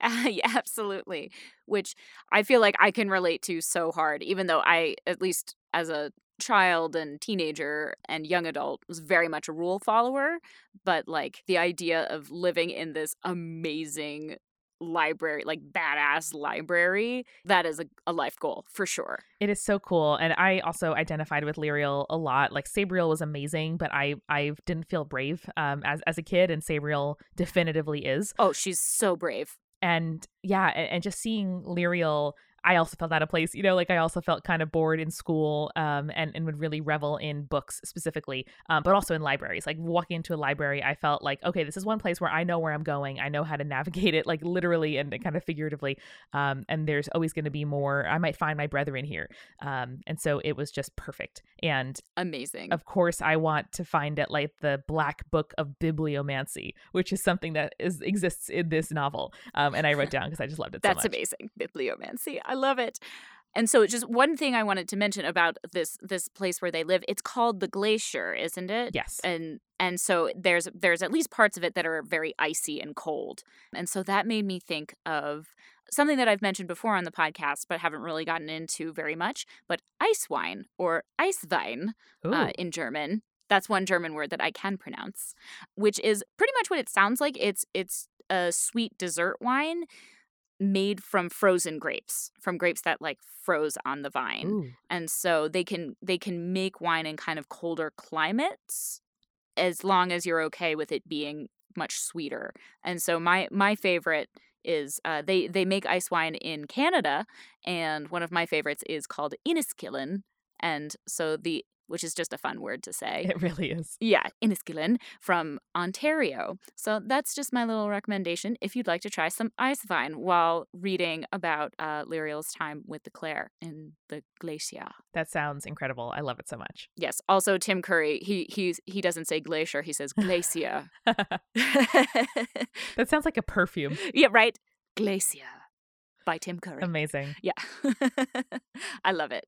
Uh, yeah, absolutely. Which I feel like I can relate to so hard, even though I, at least as a child and teenager and young adult, was very much a rule follower. But like the idea of living in this amazing library, like badass library, that is a, a life goal for sure. It is so cool, and I also identified with Lirael a lot. Like Sabriel was amazing, but I I didn't feel brave um, as as a kid, and Sabriel definitively is. Oh, she's so brave. And yeah, and, and just seeing Lirael, I also felt out of place. You know, like I also felt kind of bored in school, um, and and would really revel in books specifically, um, but also in libraries. Like walking into a library, I felt like okay, this is one place where I know where I'm going. I know how to navigate it, like literally and kind of figuratively. Um, and there's always going to be more. I might find my brethren here. Um, and so it was just perfect. And Amazing. of course, I want to find it like the Black Book of Bibliomancy, which is something that is exists in this novel. Um, and I wrote down because I just loved it. That's so much. amazing. Bibliomancy. I love it. And so just one thing I wanted to mention about this this place where they live, it's called the glacier, isn't it? Yes. And and so there's there's at least parts of it that are very icy and cold. And so that made me think of something that I've mentioned before on the podcast but haven't really gotten into very much, but ice wine or Eiswein uh, in German. That's one German word that I can pronounce, which is pretty much what it sounds like. It's it's a sweet dessert wine made from frozen grapes, from grapes that like froze on the vine. Ooh. And so they can they can make wine in kind of colder climates as long as you're okay with it being much sweeter. And so my my favorite is uh, they they make ice wine in Canada, and one of my favorites is called Inniskillin, and so the which is just a fun word to say. It really is. Yeah, Inniskillin from Ontario. So that's just my little recommendation if you'd like to try some ice vine while reading about uh, Lirael's time with the Clare in the glacier. That sounds incredible. I love it so much. Yes. Also, Tim Curry. He he's he doesn't say glacier. He says glacier. that sounds like a perfume. yeah. Right. Glacier by Tim Curry. Amazing. Yeah. I love it.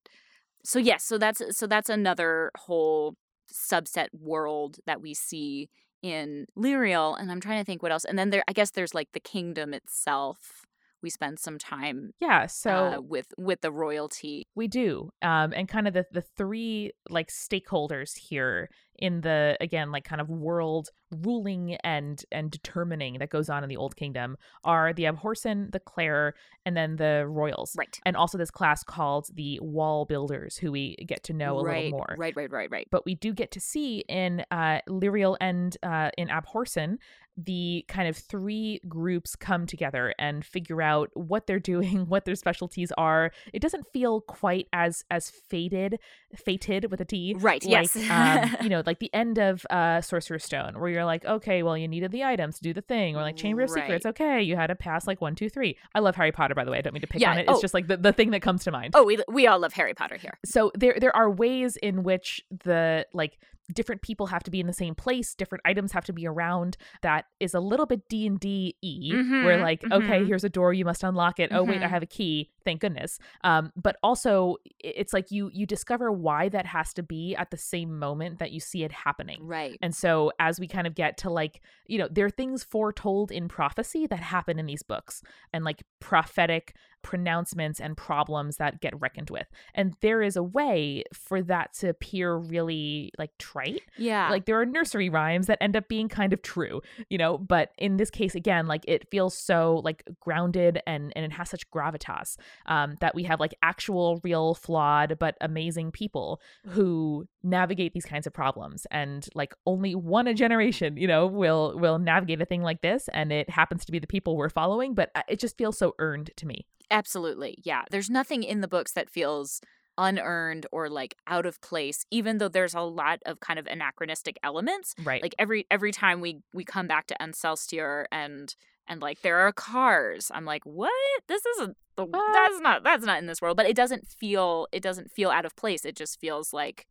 So yes, so that's so that's another whole subset world that we see in Lirael and I'm trying to think what else. And then there I guess there's like the kingdom itself. We spend some time Yeah. So uh, with with the royalty. We do. Um, and kind of the, the three like stakeholders here in the again like kind of world ruling and and determining that goes on in the old kingdom are the Abhorsen, the Clare, and then the royals. Right. And also this class called the wall builders, who we get to know a right, little more. Right, right, right, right. But we do get to see in uh, Lirael and uh, in Abhorsen the kind of three groups come together and figure out what they're doing, what their specialties are. It doesn't feel quite as as fated, fated with a T. Right, Like, yes. um, you know, like the end of uh, Sorcerer's Stone, where you're like, okay, well, you needed the items to do the thing, or like Chamber of Secrets. Okay, you had to pass like one, two, three. I love Harry Potter, by the way. I don't mean to pick Yeah, on it. It's oh. just like the, the thing that comes to mind Oh, we we all love Harry Potter here. so there there are ways in which the like different people have to be in the same place different items have to be around that is a little bit d&d e Mhm, where like okay mhm. here's a door you must unlock it oh wait i Mhm. have a key thank goodness um but also it's like you you discover why that has to be at the same moment that you see it happening Right. and so, as we kind of get to like, you know, there are things foretold in prophecy that happen in these books and like prophetic pronouncements and problems that get reckoned with. And there is a way for that to appear really like trite. Yeah. Like, there are nursery rhymes that end up being kind of true, you know, but in this case, again, like it feels so like grounded and, and it has such gravitas um, that we have like actual, real, flawed, but amazing people who navigate these kinds of problems and like only one a generation you know will will navigate a thing like this and it happens to be the people we're following but uh, it just feels so earned to me Absolutely. Yeah. There's nothing in the books that feels unearned or like out of place even though there's a lot of kind of anachronistic elements right like every every time we we come back to Ancelstierre and and like there are cars i'm like what this isn't the What? that's not that's not in this world but it doesn't feel it doesn't feel out of place it just feels like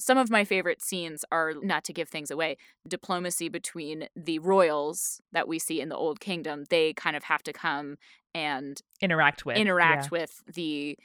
some of my favorite scenes are not to give things away diplomacy between the royals that we see in the old kingdom they kind of have to come and interact with interact yeah. with the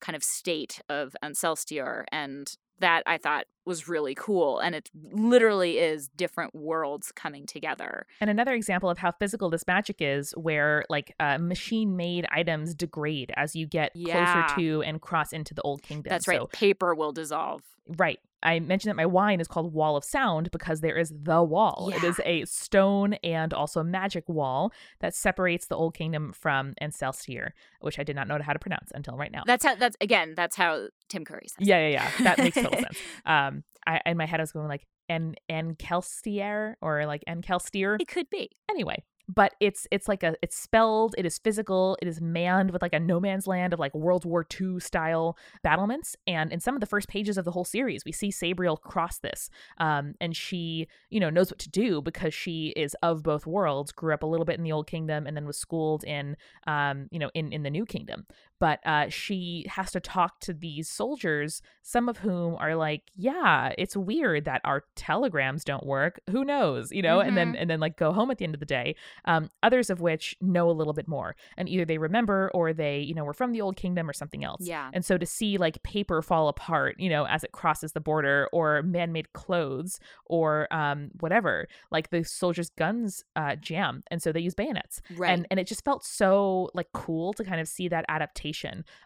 kind of state of Ancelstierre and that I thought was really cool and it literally is different worlds coming together. and another example of how physical this magic is where like uh, machine made items degrade as you get Yeah. closer to and cross into the old kingdom That's right. So- Paper will dissolve. Right. I mentioned that my wine is called Wall of Sound because there is the wall. It Yeah. is a stone and also a magic wall that separates the Old Kingdom from Ancelstierre, which I did not know how to pronounce until right now. That's how that's again, that's how Tim Curry says. yeah, yeah, yeah. That makes total sense. Um, I in my head I was going like en Enkelstier or like Enkelstier. It could be. Anyway, but it's it's like a it's spelled it is physical it is manned with like a no man's land of like world war ii style battlements and in some of the first pages of the whole series we see sabriel cross this um, and she you know knows what to do because she is of both worlds grew up a little bit in the old kingdom and then was schooled in um, you know in in the new kingdom but uh, she has to talk to these soldiers some of whom are like yeah it's weird that our telegrams don't work. Who knows? You know and then and then like go home at the end of the day um, others of which know a little bit more and either they remember or they you know were from the old kingdom or something else. Yeah. and so to see like paper fall apart you know as it crosses the border or man-made clothes or um, whatever like the soldiers guns uh, jam and so they use bayonets. Right. and and it just felt so like cool to kind of see that adaptation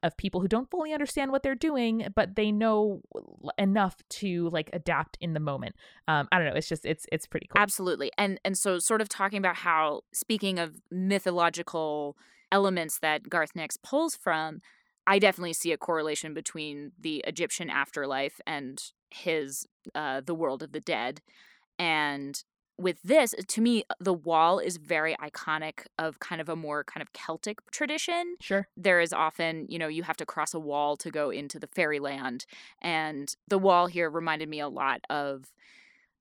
of people who don't fully understand what they're doing but they know enough to like adapt in the moment um i don't know it's just it's it's pretty cool Absolutely. And and so sort of talking about how speaking of mythological elements that Garth Nix pulls from, I definitely see a correlation between the Egyptian afterlife and his uh the world of the dead. And with this, to me, the wall is very iconic of kind of a more kind of Celtic tradition sure there is often, you know, you have to cross a wall to go into the fairyland. And the wall here reminded me a lot of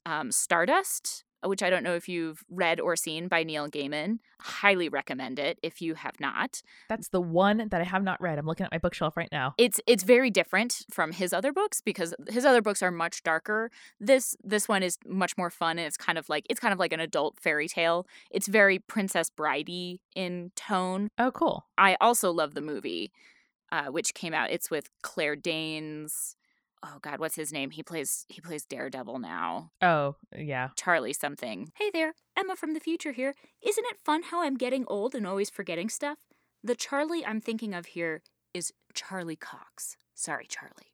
um, Stardust, which I don't know if you've read or seen by Neil Gaiman. Highly recommend it if you have not. that's the one that i have not read i'm looking at my bookshelf right now It's it's very different from his other books because his other books are much darker. This this one is much more fun and it's kind of like it's kind of like an adult fairy tale. It's very Princess Bridey in tone. oh cool I also love the movie, uh, which came out. It's with Claire Danes. Oh God, what's his name? He plays he plays Daredevil now. oh yeah Charlie something. Hey there, Emma from the future here. Isn't it fun how I'm getting old and always forgetting stuff? The Charlie I'm thinking of here is Charlie Cox. Sorry, Charlie.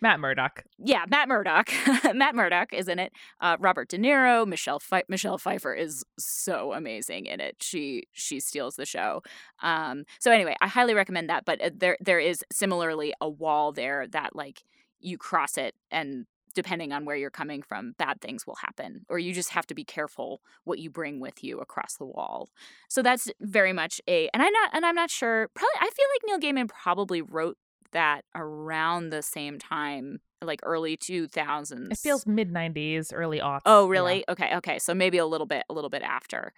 matt murdock Yeah, Matt Murdock. Matt Murdock is in it. Uh, Robert De Niro, Michelle Michelle Pfeiffer is so amazing in it. She she steals the show. Um, so anyway, I highly recommend that. But uh, there there is similarly a wall there that like you cross it and depending on where you're coming from bad things will happen or you just have to be careful what you bring with you across the wall. So that's very much a and i'm not and i'm not sure probably i feel like neil gaiman probably wrote that around the same time, like early 2000s. It feels mid 90s, early aughts. Oh, really? Yeah. Okay, okay. So maybe a little bit a little bit after.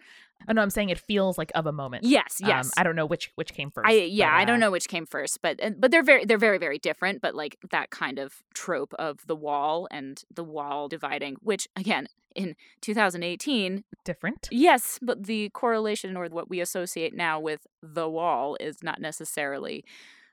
Oh no, I'm saying it feels like of a moment. Yes, yes. Um, I don't know which which came first. I yeah, but, uh, I don't know which came first, but but they're very they're very very different. But like that kind of trope of the wall and the wall dividing, which again in 2018 different. Yes, but the correlation or what we associate now with the wall is not necessarily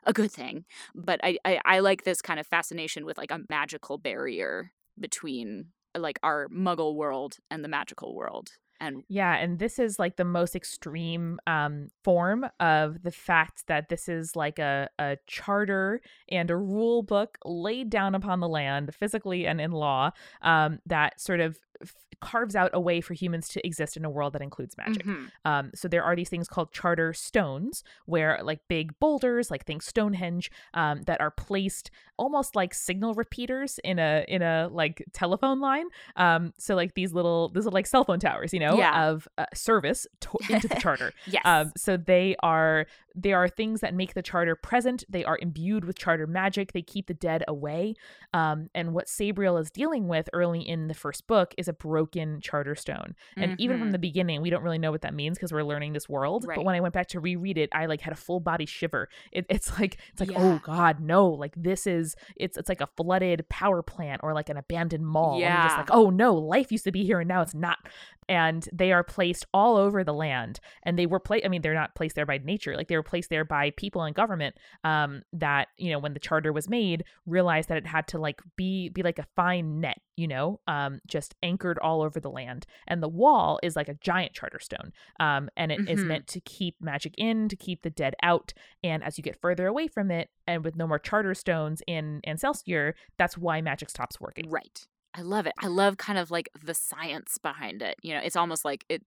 a good thing. But I, I, I like this kind of fascination with like a magical barrier between like our muggle world and the magical world and yeah and this is like the most extreme um form of the fact that this is like a, a charter and a rule book laid down upon the land physically and in law um that sort of f- carves out a way for humans to exist in a world that includes magic. Mm-hmm. Um, so there are these things called charter stones, where like big boulders, like think Stonehenge, um, that are placed almost like signal repeaters in a in a like telephone line. Um, so like these little these are like cell phone towers, you know, yeah. of uh, service to- into the charter. yes. Um, so they are they are things that make the charter present. They are imbued with charter magic. They keep the dead away. Um, and what Sabriel is dealing with early in the first book is a broken charter stone. And mm-hmm. even from mm-hmm. the beginning, we don't really know what that means because we're learning this world. Right. But when I went back to reread it, I like had a full body shiver. It, it's like it's like oh, yeah. oh god, no! Like this is it's it's like a flooded power plant or like an abandoned mall. Yeah. And just like oh no, life used to be here and now it's not and they are placed all over the land and they were placed i mean they're not placed there by nature like they were placed there by people and government um, that you know when the charter was made realized that it had to like be be like a fine net you know um, just anchored all over the land and the wall is like a giant charter stone um, and it mm-hmm. is meant to keep magic in to keep the dead out and as you get further away from it and with no more charter stones in Ancelstierre that's why magic stops working right I love it. I love kind of like the science behind it. You know, it's almost like it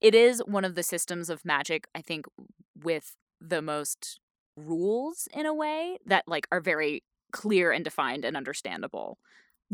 it is one of the systems of magic I think with the most rules in a way that like are very clear and defined and understandable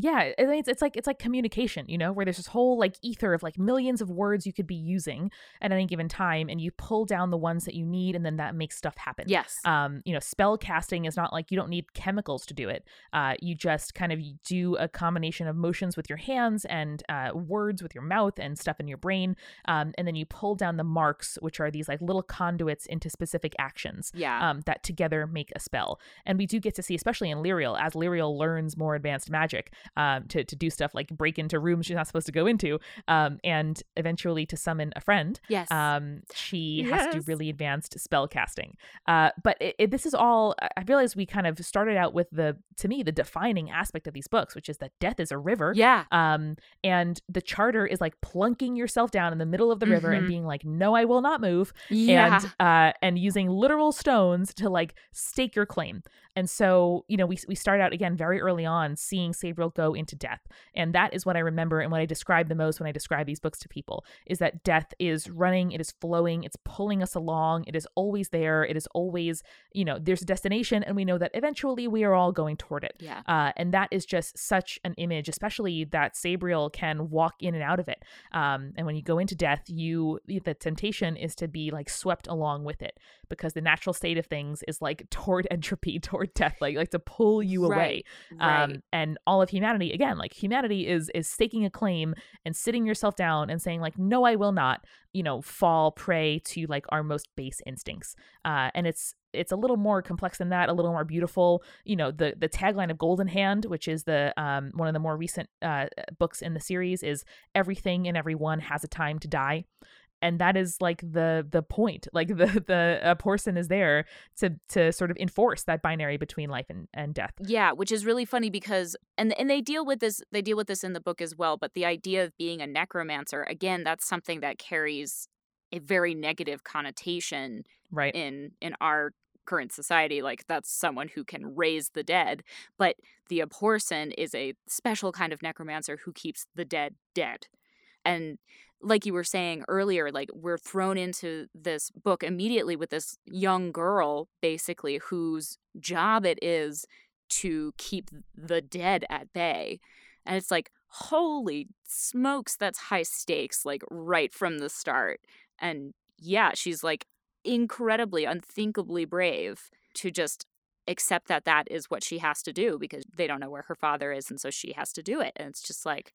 yeah it's, it's like it's like communication you know where there's this whole like ether of like millions of words you could be using at any given time and you pull down the ones that you need and then that makes stuff happen. Yes. Um you know spell casting is not like you don't need chemicals to do it. Uh you just kind of do a combination of motions with your hands and uh, words with your mouth and stuff in your brain um and then you pull down the marks which are these like little conduits into specific actions yeah. um that together make a spell. And we do get to see especially in lirael as lirael learns more advanced magic um, to, to do stuff like break into rooms she's not supposed to go into um, and eventually to summon a friend. Yes. Um, she yes. has to do really advanced spell casting. Uh, but it, it, this is all, I realize we kind of started out with the, to me, the defining aspect of these books, which is that death is a river. Yeah. Um, and the charter is like plunking yourself down in the middle of the mm-hmm. river and mm-hmm. being like, no, I will not move. Yeah. And, uh, and using literal stones to like stake your claim. And so, you know, we, we start out again very early on seeing Sabriel go into death. And that is what I remember and what I describe the most when I describe these books to people is that death is running, it is flowing, it's pulling us along, it is always there, it is always, you know, there's a destination and we know that eventually we are all going toward it. Yeah. Uh, and that is just such an image, especially that Sabriel can walk in and out of it. Um, and when you go into death, you, the temptation is to be like swept along with it because the natural state of things is like toward entropy, toward death like like to pull you away right, um and all of humanity again like humanity is is staking a claim and sitting yourself down and saying like no i will not you know fall prey to like our most base instincts. Uh and it's it's a little more complex than that a little more beautiful. You know the the tagline of Goldenhand which is the um one of the more recent uh books in the series is everything and everyone has a time to die and that is like the the point like the the Abhorsen is there to to sort of enforce that binary between life and, and death. Yeah which is really funny because and and they deal with this they deal with this in the book as well but the idea of being a necromancer again that's something that carries a very negative connotation right. in in our current society like that's someone who can raise the dead but the abhorsen is a special kind of necromancer who keeps the dead dead. And like you were saying earlier, like we're thrown into this book immediately with this young girl, basically, whose job it is to keep the dead at bay. And it's like, holy smokes, that's high stakes, like right from the start. And yeah, she's like incredibly, unthinkably brave to just accept that that is what she has to do because they don't know where her father is and so she has to do it and it's just like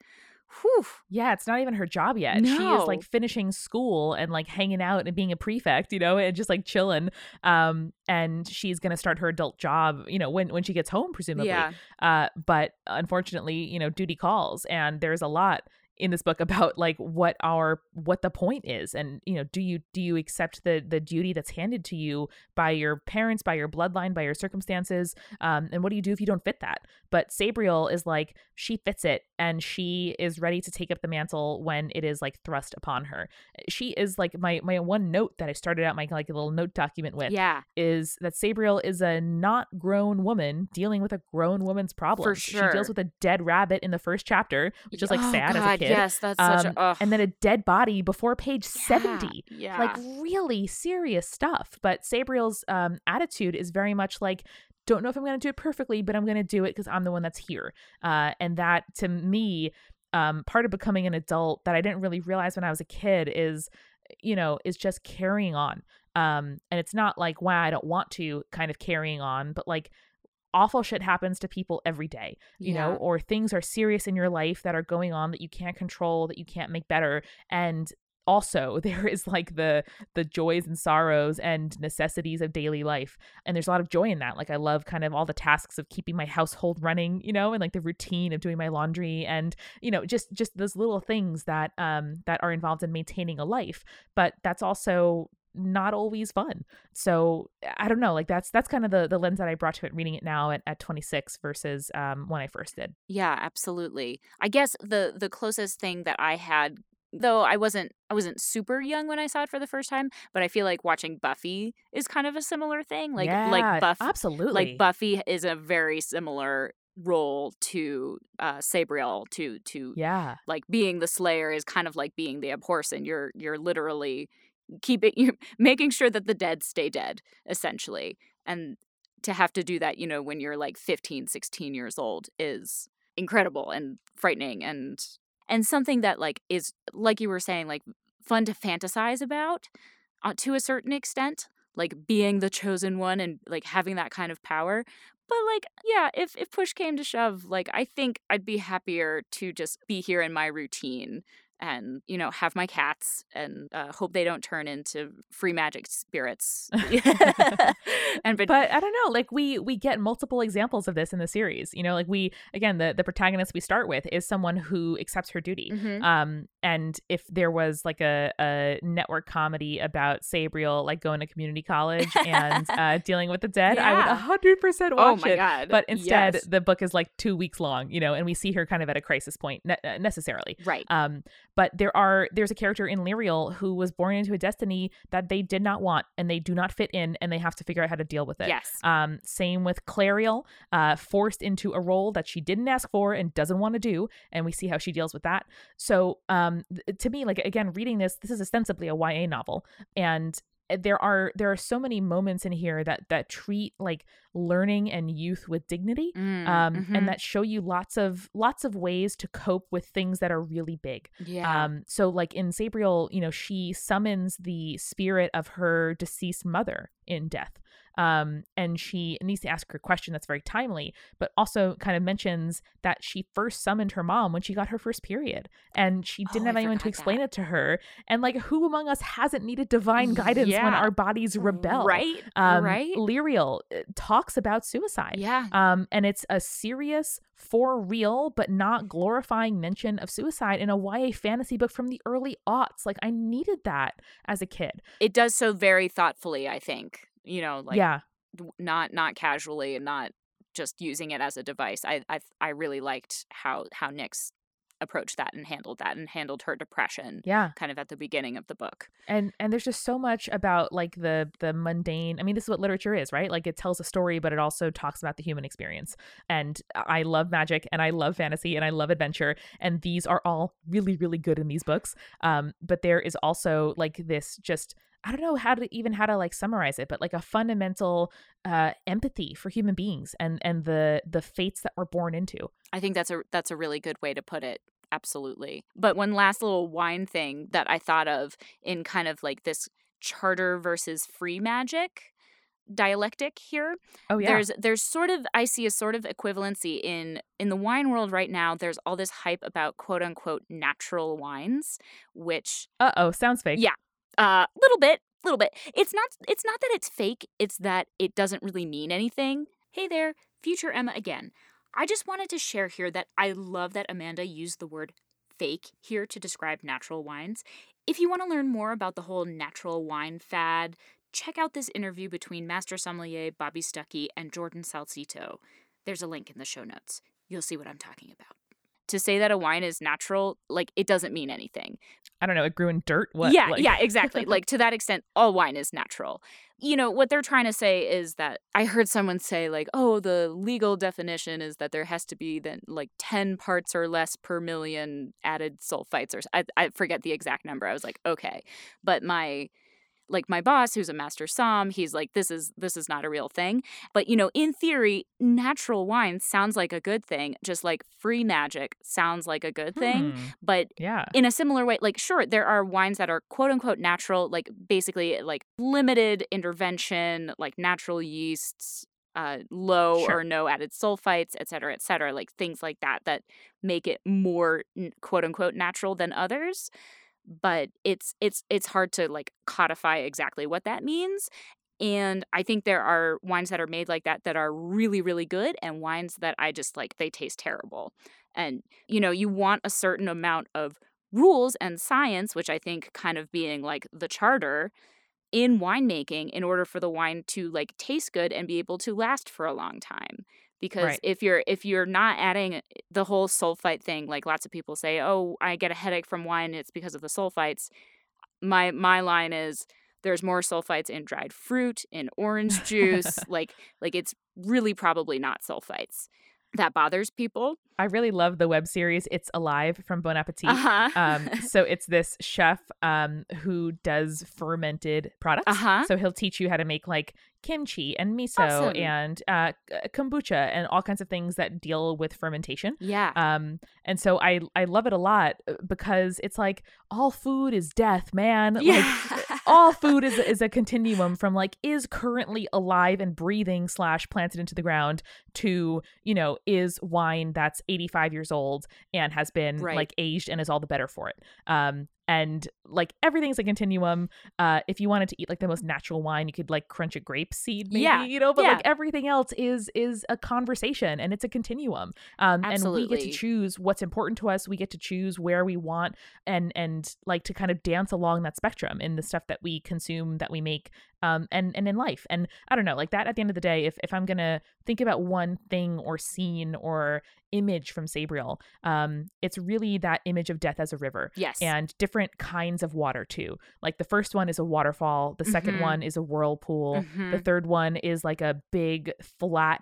whew Yeah, it's not even her job yet. She is like finishing school and like hanging out and being a prefect, you know, and just like chilling. Um, and she's gonna start her adult job, you know, when when she gets home, presumably. yeah Uh, but unfortunately, you know, duty calls, and there's a lot in this book about like what our what the point is and you know do you do you accept the the duty that's handed to you by your parents by your bloodline by your circumstances um and what do you do if you don't fit that but sabriel is like she fits it and she is ready to take up the mantle when it is like thrust upon her she is like my my one note that i started out my like little note document with yeah is that Sabriel is a not grown woman dealing with a grown woman's problems. She sure. she deals with a dead rabbit in the first chapter, which is like Oh, sad as a kid. yes that's such Um, a ugh. and then a dead body before page Yeah, 70. yeah Like really serious stuff. But Sabriel's um, attitude is very much like, don't know if I'm going to do it perfectly, but I'm going to do it because I'm the one that's here. Uh, and that to me, um, part of becoming an adult that I didn't really realize when I was a kid is, you know, is just carrying on. Um, and it's not like, wow, I don't want to kind of carrying on, but like awful shit happens to people every day, you know, or things are serious in your life that are going on that you can't control, that you can't make better. And also there is like the the joys and sorrows and necessities of daily life and there's a lot of joy in that like i love kind of all the tasks of keeping my household running you know and like the routine of doing my laundry and you know just just those little things that um that are involved in maintaining a life but that's also not always fun so i don't know like that's that's kind of the the lens that i brought to it reading it now at, at 26 versus um when i first did Yeah, absolutely. I guess the the closest thing that I had though I wasn't I wasn't super young when I saw it for the first time, but I feel like watching Buffy is kind of a similar thing. Like yeah, like Buff absolutely like Buffy is a very similar role to uh Sabriel to to yeah like being the slayer is kind of like being the abhorsen. You're you're literally keeping you making sure that the dead stay dead essentially. And to have to do that, you know, when you're like 15, 16 years old is incredible and frightening and and something that like is like you were saying like fun to fantasize about uh, to a certain extent, like being the chosen one and like having that kind of power. But like, yeah, if if push came to shove, like I think I'd be happier to just be here in my routine and you know have my cats and uh, hope they don't turn into free magic spirits. and but, but I don't know. Like we we get multiple examples of this in the series. You know, like we again the the protagonist we start with is someone who accepts her duty. Mhm. Um, and if there was like a, a network comedy about Sabriel like going to community college and uh, dealing with the dead, I would a hundred percent oh watch my it. god! But instead, Yes. the book is like two weeks long, you know, and we see her kind of at a crisis point ne- uh, necessarily. right? Um, but there are there's a character in Lirael who was born into a destiny that they did not want and they do not fit in and they have to figure out how to deal with it. yes. Um, same with Clariel, uh, forced into a role that she didn't ask for and doesn't want to do, and we see how she deals with that. So, um, th- to me, like again, reading this, this is ostensibly a YA novel, and there are there are so many moments in here that that treat like learning and youth with dignity Mm, um mhm. and that show you lots of lots of ways to cope with things that are really big yeah. um so like in sabriel you know she summons the spirit of her deceased mother in death um and she needs to ask her question that's very timely but also kind of mentions that she first summoned her mom when she got her first period and she didn't Oh, have I anyone to explain that. it to her and like who among us hasn't needed divine guidance when our bodies rebel Right? um right? lirael uh, talks about suicide Yeah. um, and it's a serious, for real, but not glorifying mention of suicide in a YA fantasy book from the early aughts. Like, I needed that as a kid. It does so very thoughtfully, I think. You know, like yeah. not not casually and not just using it as a device. I I I really liked how how Nix approached that and handled that and handled her depression Yeah. kind of at the beginning of the book. And and there's just so much about like the the mundane. I mean, this is what literature is, right? Like it tells a story, but it also talks about the human experience. And I love magic and I love fantasy and I love adventure. And these are all really, really good in these books. Um, but there is also like this just I don't know how to even how to like summarize it, but like a fundamental uh empathy for human beings and and the the fates that we're born into. I think that's a that's a really good way to put it. Absolutely. But one last little wine thing that I thought of in kind of like this charter versus free magic dialectic here. Oh yeah. There's there's sort of I see a sort of equivalency in in the wine world right now. There's all this hype about quote unquote natural wines, which uh oh, sounds fake. Yeah, a uh, little bit, little bit. It's not it's not that it's fake. It's that it doesn't really mean anything. Hey there, future Emma again. I just wanted to share here that I love that Amanda used the word fake here to describe natural wines. If you want to learn more about the whole natural wine fad, check out this interview between Master Sommelier Bobby Stuckey and Jordan Salcito. There's a link in the show notes. You'll see what I'm talking about. To say that a wine is natural, like it doesn't mean anything. I don't know, it grew in dirt? What? Yeah, like... yeah, exactly. like to that extent, all wine is natural. You know, what they're trying to say is that I heard someone say, like, oh, the legal definition is that there has to be then like 10 parts or less per million added sulfites, or I, I forget the exact number. I was like, okay. But my like my boss who's a master som he's like this is this is not a real thing but you know in theory natural wine sounds like a good thing just like free magic sounds like a good thing Hmm. but Yeah. in a similar way like sure there are wines that are quote unquote natural like basically like limited intervention like natural yeasts uh, low Sure. or no added sulfites et cetera et cetera like things like that that make it more quote unquote natural than others but it's it's it's hard to like codify exactly what that means and i think there are wines that are made like that that are really really good and wines that i just like they taste terrible and you know you want a certain amount of rules and science which i think kind of being like the charter in winemaking in order for the wine to like taste good and be able to last for a long time because Right. if you're if you're not adding the whole sulfite thing like lots of people say oh i get a headache from wine it's because of the sulfites my my line is there's more sulfites in dried fruit in orange juice like like it's really probably not sulfites that bothers people I really love the web series It's Alive from Bon Appetit. uh-huh um, so it's this chef um, who does fermented products. Uh-huh. So he'll teach you how to make like kimchi and miso Awesome. and uh, kombucha and all kinds of things that deal with fermentation. yeah Um, and so I I love it a lot uh, because it's like all food is death, man. Like yeah all food is is a continuum from like is currently alive and breathing slash planted into the ground to you know is wine that's 85 years old and has been Right. like aged and is all the better for it. Um and like everything's a continuum. Uh if you wanted to eat like the most natural wine you could like crunch a grape seed maybe Yeah, you know but yeah. like everything else is is a conversation and it's a continuum. Um and we get to choose what's important to us. We get to choose where we want and and like to kind of dance along that spectrum in the stuff that we consume that we make um and and in life and i don't know like that at the end of the day if if i'm gonna think about one thing or scene or image from sabriel um it's really that image of death as a river yes and different kinds of water too like the first one is a waterfall the 2nd Mhm. one is a whirlpool the Mhm. third one is like a big flat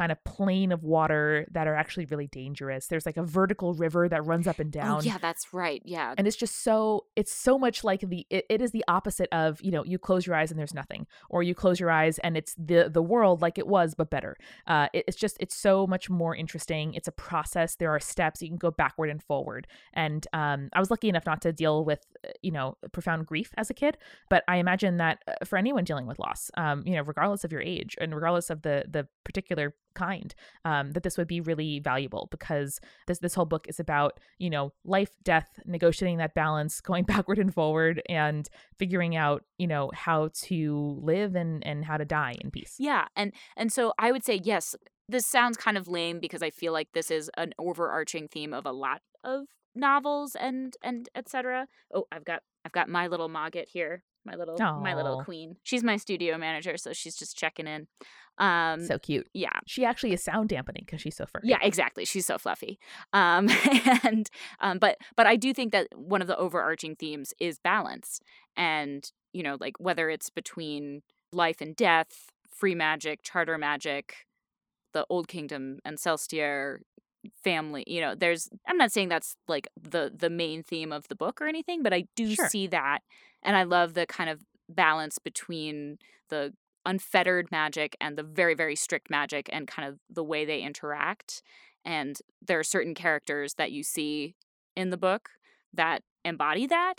kind of plane of water that are actually really dangerous. There's like a vertical river that runs up and down. oh yeah that's right yeah. And it's just so it's so much like the it, it is the opposite of you know you close your eyes and there's nothing or you close your eyes and it's the the world like it was but better. Uh it- it's just it's so much more interesting. It's a process. There are steps. You can go backward and forward. And um i was lucky enough not to deal with uh, you know profound grief as a kid but i imagine that uh, for anyone dealing with loss um you know regardless of your age and regardless of the the particular kind um that this would be really valuable because this this whole book is about you know life death negotiating that balance going backward and forward and figuring out you know how to live and and how to die in peace Yeah, and and so I would say yes. This sounds kind of lame because I feel like this is an overarching theme of a lot of novels and and etc. Oh, I've got I've got my little Mogget here, my little my little queen. She's my studio manager, so she's just checking in. Um, so cute yeah, she actually is sound dampening because she's so furry yeah, exactly. She's so fluffy. Um, and um, but but I do think that one of the overarching themes is balance, and you know, like whether it's between life and death, free magic, charter magic, the Old Kingdom and Celestier family. You know, there's. I'm not saying that's like the the main theme of the book or anything, but I do Sure. see that, and I love the kind of balance between the unfettered magic and the very very strict magic and kind of the way they interact and there are certain characters that you see in the book that embody that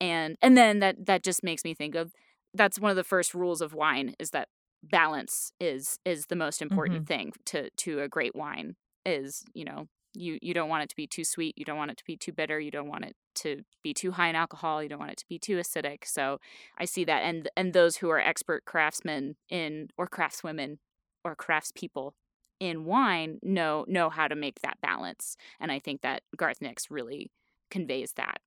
and and then that that just makes me think of that's one of the first rules of wine is that balance is is the most important Mhm. thing to to a great wine is you know you you don't want it to be too sweet you don't want it to be too bitter you don't want it to be too high in alcohol you don't want it to be too acidic so i see that and and those who are expert craftsmen in or craftswomen or craftspeople in wine know know how to make that balance and i think that garth nix really conveys that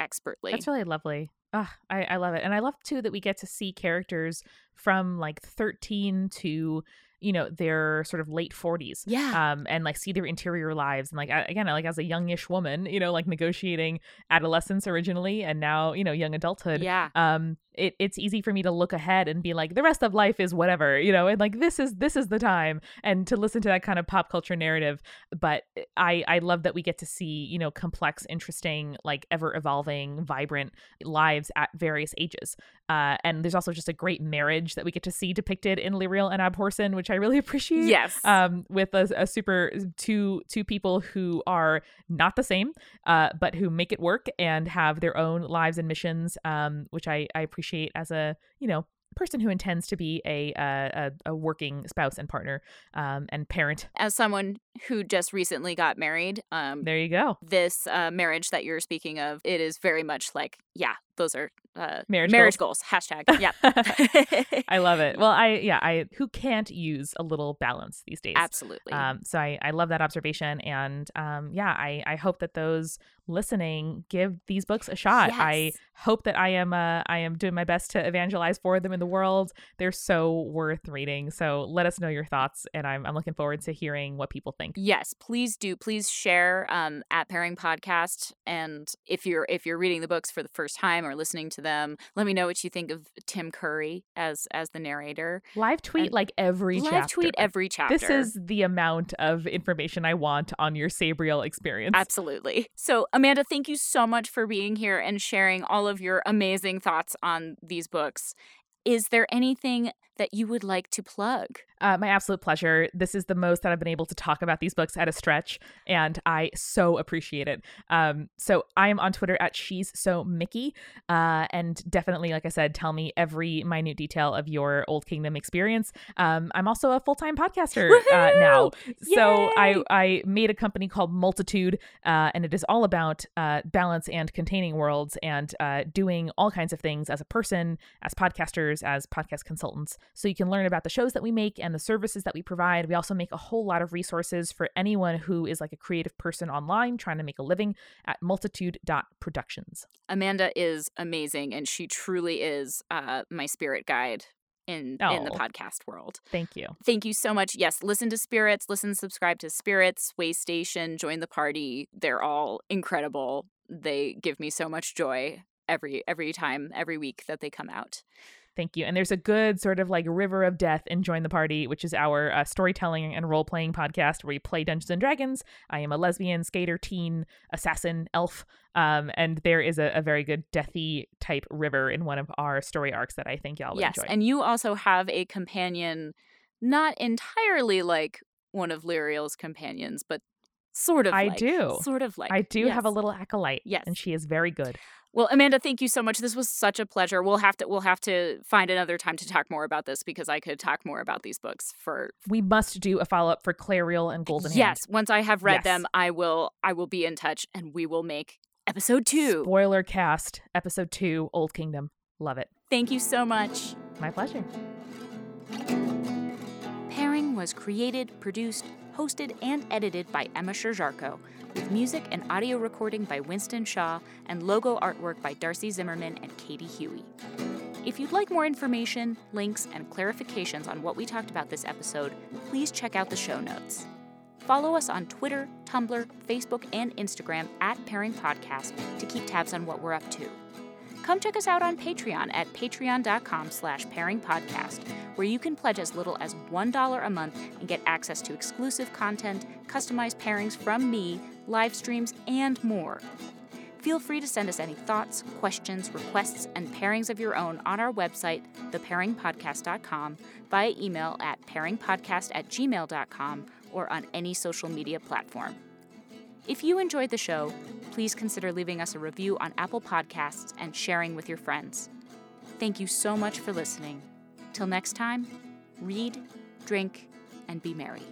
expertly That's really lovely. Ah, I, I love it. And I love too that we get to see characters from like 13 to, you know, their sort of late 40s. yeah Um, and like see their interior lives and like again like as a youngish woman you know like negotiating adolescence originally and now you know young adulthood yeah um it, it's easy for me to look ahead and be like the rest of life is whatever you know and like this is this is the time and to listen to that kind of pop culture narrative but i i love that we get to see you know complex interesting like ever evolving vibrant lives at various ages uh and there's also just a great marriage that we get to see depicted in Lirael and Abhorsen which i really appreciate yes um, with a, a super two two people who are not the same, uh, but who make it work and have their own lives and missions, um, which I, I appreciate as a you know person who intends to be a a, a, a working spouse and partner um, and parent. as someone who just recently got married um There you go. this uh, marriage that you're speaking of, it is very much like, yeah, those are uh, Marriage marriage goals. Hashtag. Yeah. I love it. Well, I yeah, I who can't use a little balance these days. Absolutely. Um, so I, I love that observation, and um, yeah, I, I hope that those listening give these books a shot. I hope that I am uh, I am doing my best to evangelize for them in the world. They're so worth reading. So let us know your thoughts, and I'm I'm looking forward to hearing what people think. yes, please do. Please share um, at Pairing Podcast, and if you're if you're reading the books for the first time or listening to them, let me know what you think of Tim Curry as as the narrator. Live tweet And like every Live chapter. tweet every chapter. This is the amount of information I want on your Sabriel experience. Absolutely. So, Amanda, thank you so much for being here and sharing all of your amazing thoughts on these books. Is there anything that you would like to plug? Uh, my absolute pleasure. This is the most that I've been able to talk about these books at a stretch, and I so appreciate it. Um, so I am on Twitter at she's so Mickey, uh, and definitely, like I said, tell me every minute detail of your Old Kingdom experience. Um, I'm also a full time podcaster uh, now, so I I made a company called Multitude, uh, and it is all about uh, balance and containing worlds and uh, doing all kinds of things as a person, as podcasters, as podcast consultants. So you can learn about the shows that we make and the services that we provide. We also make a whole lot of resources for anyone who is like a creative person online trying to make a living at multitude.productions. Amanda is amazing, and she truly is uh, my spirit guide in in the Oh. podcast world. Thank you. Thank you so much. Yes, listen to Spirits, listen, subscribe to Spirits, Way Station, join the party. They're all incredible. They give me so much joy every every time, every week that they come out. Thank you. And there's a good sort of like river of death in Join the Party, which is our uh, storytelling and role playing podcast where we play Dungeons and Dragons. I am a lesbian, skater, teen, assassin, elf. Um, and there is a, a very good deathy type river in one of our story arcs that I think y'all would yes, enjoy. and you also have a companion, not entirely like one of Lirael's companions, but sort of. I like, do. Sort of like. I do have a little acolyte. Yes. And she is very good. Well, Amanda, thank you so much. This was such a pleasure. We'll have to we'll have to find another time to talk more about this because I could talk more about these books for We must do a follow up for Clariel and Goldenhand. Yes, once I have read Yes. them, I will I will be in touch and we will make episode 2. Spoiler cast, episode two, Old Kingdom. Love it. Thank you so much. My pleasure. Pairing was created, produced, hosted, and edited by Emma Sherjarko, with music and audio recording by Winston Shaw and logo artwork by Darcy Zimmerman and Katie Huey. If you'd like more information, links, and clarifications on what we talked about this episode, please check out the show notes. Follow us on Twitter, Tumblr, Facebook, and Instagram at Pairing Podcast to keep tabs on what we're up to. Come check us out on Patreon at patreon.com slash pairingpodcast, where you can pledge as little as $1 a month and get access to exclusive content, customized pairings from me, live streams, and more. Feel free to send us any thoughts, questions, requests, and pairings of your own on our website, thepairingpodcast.com, via email at pairingpodcast at gmail.com, or on any social media platform. If you enjoyed the show, please consider leaving us a review on Apple Podcasts and sharing with your friends. Thank you so much for listening. Till next time, read, drink, and be merry.